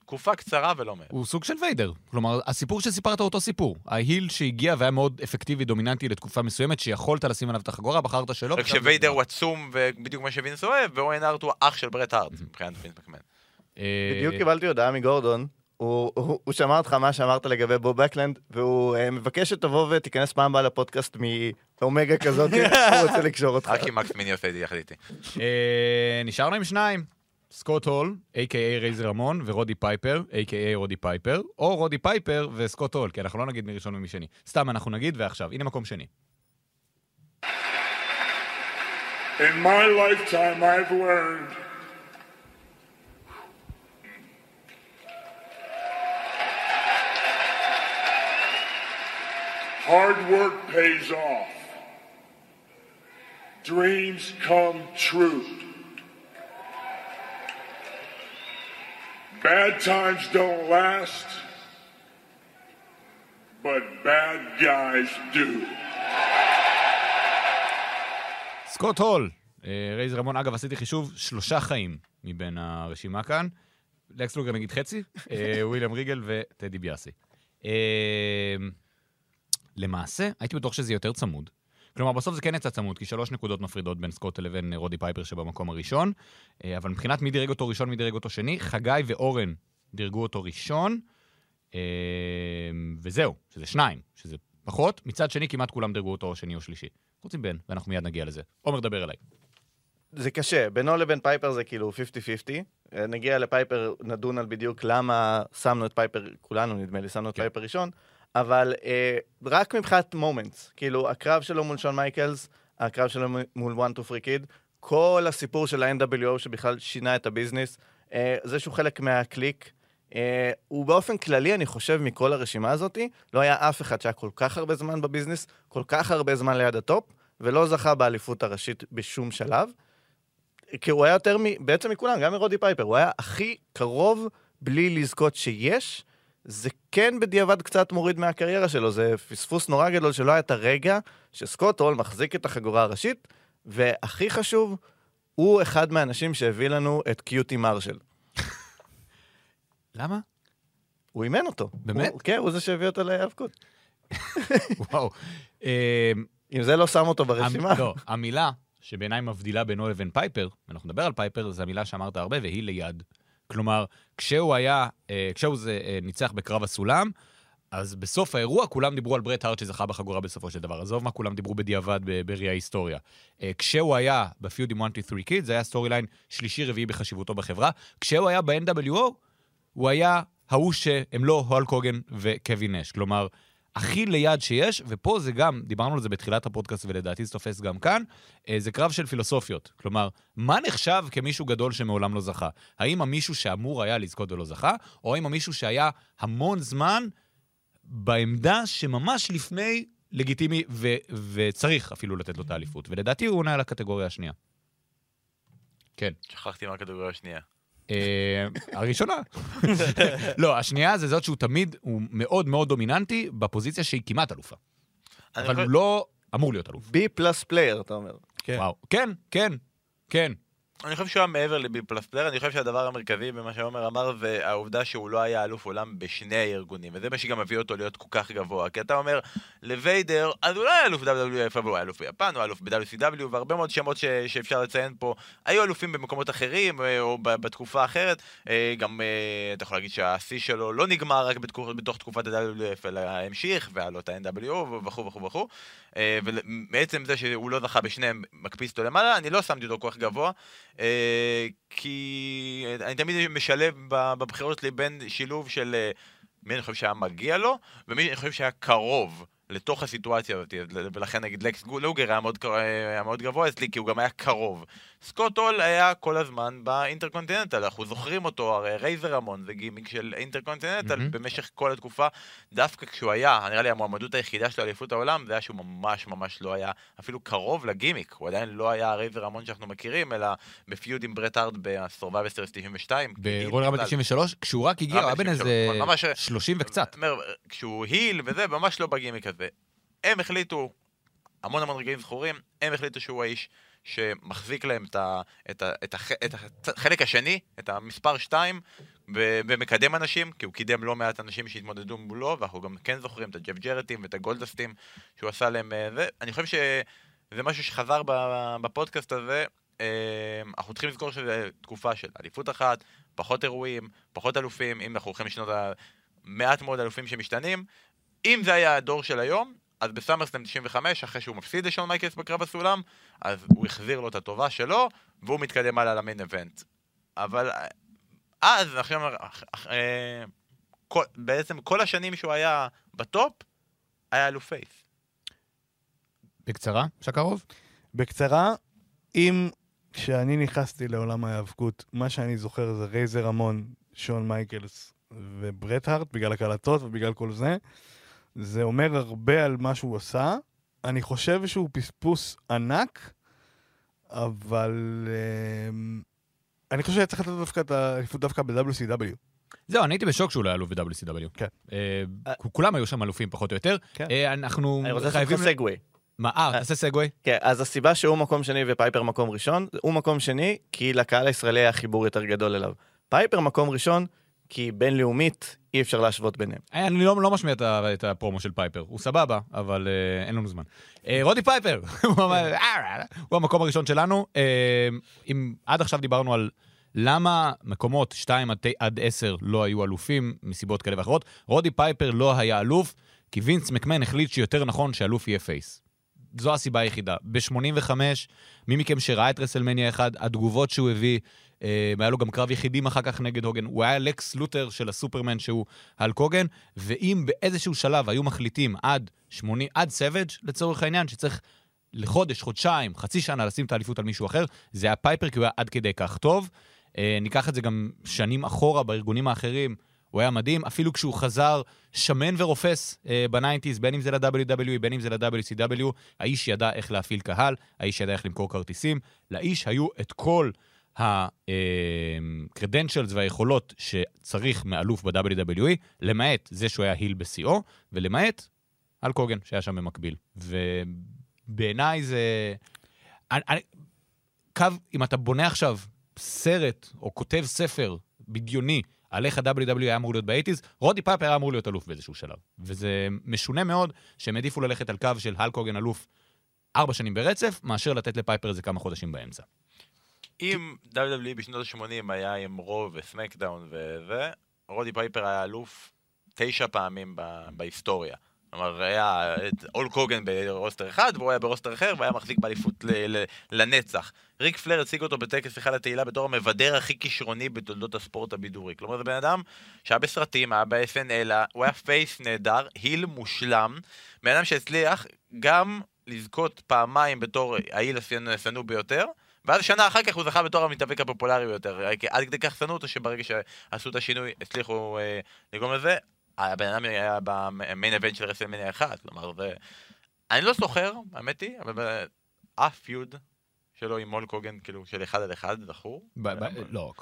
תקופה קצרה ולא מעט. הוא סוג של ויידר. כלומר, הסיפור שסיפרת הוא אותו סיפור. ה-heel שהגיע והיה מאוד אפקטיבי, דומיננטי לתקופה מסוימת, שיכולת לשים עליו את החגורה, בחרת שלא. רק ש-Vader הוא עצום, ובדיוק מה שווינס אוהב, ואוון הארט הוא אח של ברט הארט, מבחינת וינס מקמן. אה, בדיוק קיבלתי הודעה מגורדון, הוא, הוא, הוא שמע אותך מה שאמרת לגבי בוב בקלנד, והוא uh, מבקש שתבוא ותיכנס פעם הבאה לפודקאסט מאומגה כזאת, הוא רוצה לקשור אותך. רק אם מקס מיני עושה את זה יחד איתי. אה, נשארנו עם שניים. סקוט הול, a.k.a רייזר רמון, ורודי פייפר, a.k.a רודי פייפר, או רודי פייפר וסקוט הול, כי אנחנו לא נגיד מי ראשון ומי שני. סתם אנחנו נגיד, ועכשיו, הנה מקום שני. In my lifetime, I've learned hard work pays off. Dreams come true. Bad times don't last, but bad guys do. סקוט הול, אה, רייזר רמון, אגב, עשיתי חישוב, שלושה חיים מבין הרשימה כאן. לקס לוגר נגיד חצי, אה, וויליאם ריגל וטדי ביאסי. למעשה, הייתי בטוח שזה יותר צמוד. כלומר, בסוף זה כן יצא צמוד, כי שלוש נקודות מפרידות בין סקוט לבין רודי פייפר שבמקום הראשון. אה, אבל מבחינת מי דירג אותו ראשון, מי דירג אותו שני, חגי ואורן דירגו אותו ראשון, אה, וזהו, שזה שניים, שזה פחות. מצד שני, כמעט כולם דירגו אותו שני או שלישי. חוץ מבן, ואנחנו מיד נגיע לזה. עומר, דבר אליי. זה קשה, בינו לבין פייפר זה כאילו 50-50. אה, נגיע לפייפר, נדון על בדיוק למה שמנו את פייפר, כולנו נדמה לי, שמנו את פייפר ראשון, אבל אה, רק מבחינת moments, כאילו הקרב שלו מול שון מייקלס, הקרב שלו מול one to free kid, כל הסיפור של ה-NWO שבכלל שינה את ה-business, אה, זה שהוא חלק מה-Kliq. אה, הוא באופן כללי, אני חושב, מכל הרשימה הזאת, לא היה אף אחד שהיה כל כך הרבה זמן ב-business, כל כך הרבה זמן ליד ה-top, ולא זכה באליפות הראשית בשום שלב. כי הוא היה יותר מ... בעצם מכולם, גם מרודי פייפר, הוא היה הכי קרוב בלי לזכות שיש. זה כן בדיעבד קצת מוריד מהקריירה שלו, זה פספוס נורא גדול שלא היה את הרגע שסקוט הול מחזיק את החגורה הראשית, והכי חשוב, הוא אחד מהאנשים שהביא לנו את קיוטי מרשל. למה? הוא אימן אותו. באמת? הוא, כן, הוא זה שהביא אותו להיאבקות. וואו. אה, אם זה לא שם אותו ברשימה. לא, המילה שבעיניי מבדילה בינו לבין פייפר, ואנחנו נדבר על פייפר, זו המילה שאמרת הרבה, והיא ליד. כלומר, כשהוא היה, אה, כשהוא זה, אה, ניצח בקרב הסולם, אז בסוף האירוע כולם דיברו על ברט הארט שזכה בחגורה בסופו של דבר. עזוב מה כולם דיברו בדיעבד בראי ההיסטוריה. אה, כשהוא היה בפיוד עם 1, 2, 3 Kid, זה היה storyline שלישי-רביעי בחשיבותו בחברה. כשהוא היה ב-NWO, הוא היה ההוא שהם לא הולק הוגן וקווין נש. כלומר, הכי lead שיש, ופה זה גם, דיברנו על זה בתחילת הפודקאסט ולדעתי זה תופס גם כאן, אה, זה קרב של פילוסופיות. כלומר, מה נחשב כמישהו גדול שמעולם לא זכה? האם המישהו שאמור היה לזכות ולא זכה, או האם המישהו שהיה המון זמן בעמדה שממש לפני לגיטימי ו- וצריך אפילו לתת לו את האליפות? ולדעתי הוא עונה על הקטגוריה השנייה. כן. שכחתי מה הקטגוריה השנייה. אה, הראשונה. לא, השנייה זה זאת שהוא תמיד, הוא מאוד מאוד דומיננטי בפוזיציה שהיא כמעט אלופה. אבל הוא לא אמור להיות אלוף. B plus player, אתה אומר. וואו. כן, כן, כן. אני חושב שהוא היה מעבר ל B player, אני חושב שהדבר המרכזי במה שעומר אמר זה העובדה שהוא לא היה אלוף עולם בשני הארגונים, וזה מה שגם מביא אותו להיות כל כך גבוה. כי אתה אומר, לוויידר, אז הוא לא היה אלוף WWF, אבל הוא היה אלוף ביפן, הוא היה אלוף ב-WCW, והרבה מאוד שמות ש- שאפשר לציין פה, היו אלופים במקומות אחרים, אה, או בתקופה אחרת. אה, גם אה, אתה יכול להגיד שהשיא שלו לא נגמר רק בתקופ- בתוך תקופת ה-WWF, אלא המשיך, והיה לו את ה-NWO וכו' וכו' וכו'. ומעצם זה שהוא לא זכה בשניהם, מקפיץ אותו למעלה, אני לא שמתי אותו כל כך גבוה. אה, כי אני תמיד משלב בבחירות שלי בין שילוב של אה, מי אני חושב שהיה מגיע לו, ומי אני חושב שהיה קרוב לתוך הסיטואציה הזאת, ולכן נגיד לקס לוגר היה מאוד, היה מאוד גבוה אצלי, כי הוא גם היה קרוב. סקוט הול היה כל הזמן באינטרקונטיננטל, אנחנו זוכרים אותו, הרי רייזר המון זה גימיק של אינטרקונטיננטל מהמם. במשך כל התקופה, דווקא כשהוא היה, נראה לי המועמדות היחידה שלו לאליפות העולם, זה היה שהוא ממש ממש לא היה אפילו קרוב לגימיק, הוא עדיין לא היה הרייזר המון שאנחנו מכירים, אלא בפיוד עם ברט הארד בסורבה בסרט 92. ברול רמה 93, כשהוא רק הגיע, הוא היה בן איזה 30 וקצת. כשהוא היל וזה, ממש לא בגימיק הזה. הם החליטו, המון המון רגעים זכורים, הם החליטו שהוא האיש שמחזיק להם את, ה, את, ה, את, הח, את החלק השני, את המספר 2, ומקדם אנשים, כי הוא קידם לא מעט אנשים שהתמודדו מולו, ואנחנו גם כן זוכרים את הג'ף ג'רטים ואת הגולדסטים שהוא עשה להם אה, זה. אני חושב שזה משהו שחזר בפודקאסט הזה, אה, אנחנו צריכים לזכור שזו תקופה של אליפות אחת, פחות אירועים, פחות אלופים, אם אנחנו הולכים לשנות ה... מעט מאוד אלופים שמשתנים. אם זה היה הדור של היום, אז בסאמרסלאם 95, אחרי שהוא מפסיד לשון מייקלס בקרב הסולם, אז הוא החזיר לו את הטובה שלו, והוא מתקדם הלאה ל main event. אבל אז, עכשיו, אה, כל, בעצם כל השנים שהוא היה ב top, היה אלוף face. בקצרה, שקרוב? בקצרה, אם כשאני נכנסתי לעולם ההיאבקות, מה שאני זוכר זה רייזר המון, שון מייקלס וברט הארט, בגלל הקלטות ובגלל כל זה. זה אומר הרבה על מה שהוא עשה. אני חושב שהוא פספוס ענק, אבל uh, אני חושב שהיה צריך לתת דווקא את האליפות דווקא ב-WCW. זהו, אני הייתי בשוק שהוא לא היה אלוף ב-WCW. כן. Uh, כולם היו שם אלופים פחות או יותר. כן. Uh, אנחנו אני רוצה לעשות לך סגווי. מה, אה, תעשה סגווי? כן, אז הסיבה שהוא מקום שני ופייפר מקום ראשון, הוא מקום שני כי לקהל הישראלי היה חיבור יותר גדול אליו. פייפר מקום ראשון, כי בינלאומית אי אפשר להשוות ביניהם. אני לא, לא משמיע את, את הפרומו של פייפר, הוא סבבה, אבל uh, אין לנו זמן. Uh, רודי פייפר, הוא המקום הראשון שלנו. Uh, אם עד עכשיו דיברנו על למה מקומות 2 עד, עד 10 לא היו אלופים מסיבות כאלה ואחרות, רודי פייפר לא היה אלוף, כי וינס מקמן החליט שיותר נכון שאלוף יהיה face. זו הסיבה היחידה. ב-85, מי מכם שראה את רסלמניה 1, התגובות שהוא הביא, אה, היה לו גם קרב יחידים אחר כך נגד הוגן, הוא היה לקס לותור של הסופרמן שהוא הלק הוגן, ואם באיזשהו שלב היו מחליטים עד 80, עד סוואג' לצורך העניין, שצריך לחודש, חודשיים, חצי שנה לשים את האליפות על מישהו אחר, זה היה פייפר כי הוא היה עד כדי כך טוב. אה, ניקח את זה גם שנים אחורה בארגונים האחרים. הוא היה מדהים, אפילו כשהוא חזר שמן ורופס אה, ב nineties, בין אם זה ל-WWE, בין אם זה ל-WCW, האיש ידע איך להפעיל קהל, האיש ידע איך למכור כרטיסים, לאיש היו את כל ה-credentials והיכולות שצריך מאלוף ב-WWE, למעט זה שהוא היה heel בשיאו, ולמעט הלק הוגן שהיה שם במקביל. ובעיניי זה... אני, אני, קו, אם אתה בונה עכשיו סרט או כותב ספר בדיוני על איך ה-WWF היה אמור להיות ב eighties, רודי פייפר היה אמור להיות אלוף באיזשהו שלב. וזה משונה מאוד שהם העדיפו ללכת על קו של הלק הוגן אלוף ארבע שנים ברצף, מאשר לתת לפייפר איזה כמה חודשים באמצע. אם WWE בשנות ה-80 היה עם Raw ו SmackDown וזה, רודי פייפר היה אלוף תשע פעמים בהיסטוריה. כלומר, היה את הלק הוגן ב roster אחד, והוא היה ב roster אחר, והיה מחזיק באליפות לנצח. ריק פלייר הציג אותו בטקס היכל התהילה בתור המבדר הכי כישרוני בתולדות הספורט הבידורי. כלומר, זה בן אדם שהיה בסרטים, היה ב-SNL, הוא היה face נהדר, heel מושלם, בן אדם שהצליח גם לזכות פעמיים בתור ה heel השנוא ביותר, ואז שנה אחר כך הוא זכה בתור המתאבק הפופולרי ביותר. עד כדי כך שנאו אותו שברגע שעשו את השינוי הצליחו אה, לגרום לזה. הבן אדם היה ב main event של רסלמניה 1, כלומר זה... אני לא זוכר, האמת היא, אבל אף feud שלו עם מול הוגן, כאילו, של אחד על אחד, זכור? לא,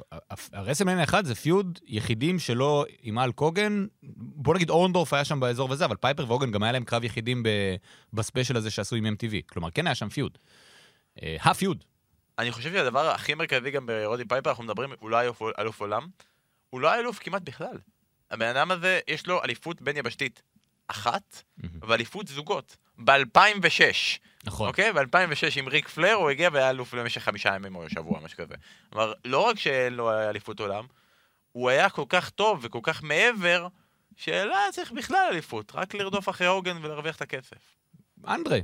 הרסלמניה 1 זה feud יחידים שלו עם הלק הוגן, בוא נגיד אורנדורף היה שם באזור וזה, אבל פייפר והוגן גם היה להם קרב יחידים ב special הזה שעשו עם MTV. כלומר, כן היה שם feud. ה feud. אני חושב שהדבר הכי מרכזי גם ברודי פייפר, אנחנו מדברים, הוא לא היה אלוף עולם, הוא לא היה אלוף כמעט בכלל. הבן אדם הזה, יש לו אליפות בין יבשתית אחת, ואליפות זוגות, ב-2006. נכון. אוקיי? ב-2006 עם ריק פלייר הוא הגיע והיה אלוף למשך חמישה ימים או שבוע, משהו כזה. כלומר, לא רק שאין לו אליפות עולם, הוא היה כל כך טוב וכל כך מעבר, שלא היה צריך בכלל אליפות, רק לרדוף אחרי הוגן ולהרוויח את הכסף. אנדרה,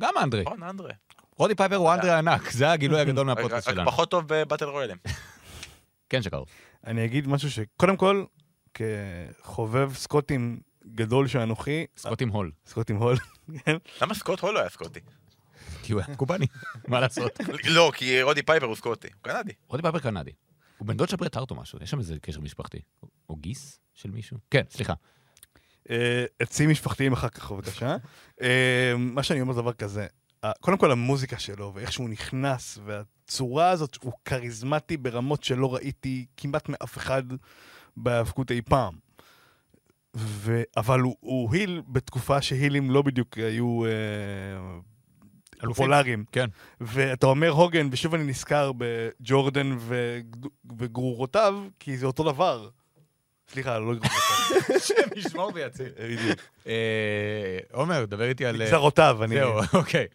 גם אנדרה. נכון, אנדרה. רודי פייפר הוא אנדרה ענק, זה הגילוי הגדול מהפודקאסט שלנו. רק פחות טוב בבטל רויאלים. כן, שקר. אני אגיד משהו שקודם כל, כחובב סקוטים גדול שאנוכי... סקוטים הול. סקוטים הול, כן. למה סקוט הול לא היה סקוטי? כי הוא היה קובני, מה לעשות? לא, כי רודי פייפר הוא סקוטי, הוא קנדי. רודי פייפר קנדי. הוא בן דוד של ברט הארט או משהו, יש שם איזה קשר משפחתי. או גיס של מישהו? כן, סליחה. עצים משפחתיים אחר כך, בבקשה. מה שאני אומר זה דבר כזה, קודם כל המוזיקה שלו, ואיך שהוא נכנס, והצורה הזאת, הוא כריזמטי ברמות שלא ראיתי כמעט מאף אחד בהיאבקות אי פעם. ו... אבל הוא, הוא heel בתקופה שהילים לא בדיוק היו אה, אלופים. פופולריים. כן. ואתה אומר הוגן, ושוב אני נזכר בג'ורדן וגרורותיו, כי זה אותו דבר. סליחה, לא גרורותיו. השם ישמור ויציל. אה, עומר, דבר איתי על... אה, נגזרותיו, אני... זהו, אוקיי.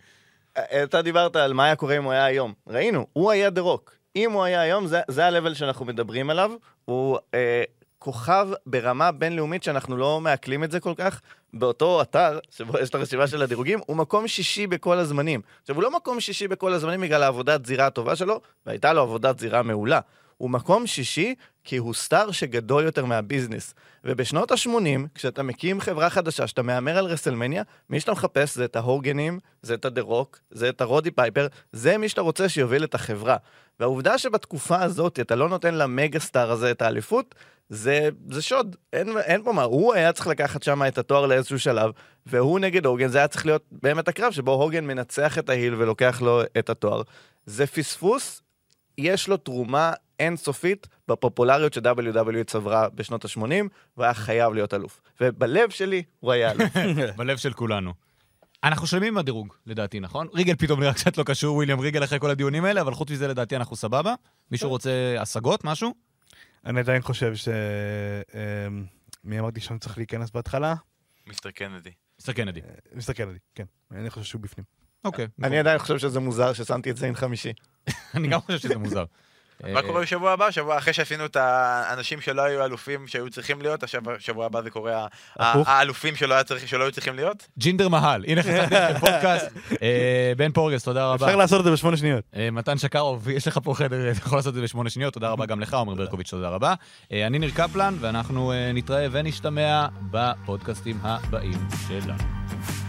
אתה דיברת על מה היה קורה אם הוא היה היום. ראינו, הוא היה דה רוק. אם הוא היה היום, זה, זה ה-level שאנחנו מדברים עליו. הוא אה, כוכב ברמה בינלאומית שאנחנו לא מעכלים את זה כל כך. באותו אתר, שבו יש את הרשימה של הדירוגים, הוא מקום שישי בכל הזמנים. עכשיו, הוא לא מקום שישי בכל הזמנים בגלל העבודת זירה הטובה שלו, והייתה לו עבודת זירה מעולה. הוא מקום שישי כי הוא star שגדול יותר מהביזנס. ובשנות ה-80, כשאתה מקים חברה חדשה, שאתה מהמר על רסלמניה, מי שאתה מחפש זה את ההוגנים, זה את ה The Rock, זה את הרודי פייפר, זה מי שאתה רוצה שיוביל את החברה. והעובדה שבתקופה הזאת אתה לא נותן ל mega star הזה את האליפות, זה, זה שוד, אין, אין פה מה, הוא היה צריך לקחת שם את התואר לאיזשהו שלב, והוא נגד הוגן, זה היה צריך להיות באמת הקרב שבו הוגן מנצח את ההיל ולוקח לו את התואר. זה פספוס, יש לו תרומה אינסופית בפופולריות ש-WWE צברה בשנות ה-80, והוא היה חייב להיות אלוף. ובלב שלי הוא היה אלוף. בלב של כולנו. אנחנו שלמים עם הדירוג, לדעתי, נכון? ריגל פתאום נראה קצת לא קשור, וויליאם ריגל אחרי כל הדיונים האלה, אבל חוץ מזה לדעתי אנחנו סבבה. מישהו רוצה השגות, משהו? אני עדיין חושב ש... אמ, מי אמרתי שאני צריך להיכנס בהתחלה? מיסטר קנדי. מיסטר קנדי. מיסטר קנדי, כן. אני חושב שהוא בפנים. אוקיי. אני עדיין חושב שזה מוזר ששמתי את זה עם חמישי. אני גם חושב שזה מוזר. מה קורה בשבוע הבא? שבוע אחרי שעשינו את האנשים שלא היו אלופים שהיו צריכים להיות, עכשיו בשבוע הבא זה קורה. האלופים שלא היו צריכים להיות? ג'ינדר מהל, הנה לכם פודקאסט. אה, בן פורגס, תודה רבה. אפשר לעשות את זה בשמונה שניות. אה, מתן שקרוב, יש לך פה חדר, אתה יכול לעשות את זה בשמונה שניות, תודה רבה גם לך, עומר ברקוביץ', תודה רבה. אה, אני ניר קפלן, ואנחנו אה, נתראה ונשתמע בפודקאסטים הבאים שלנו.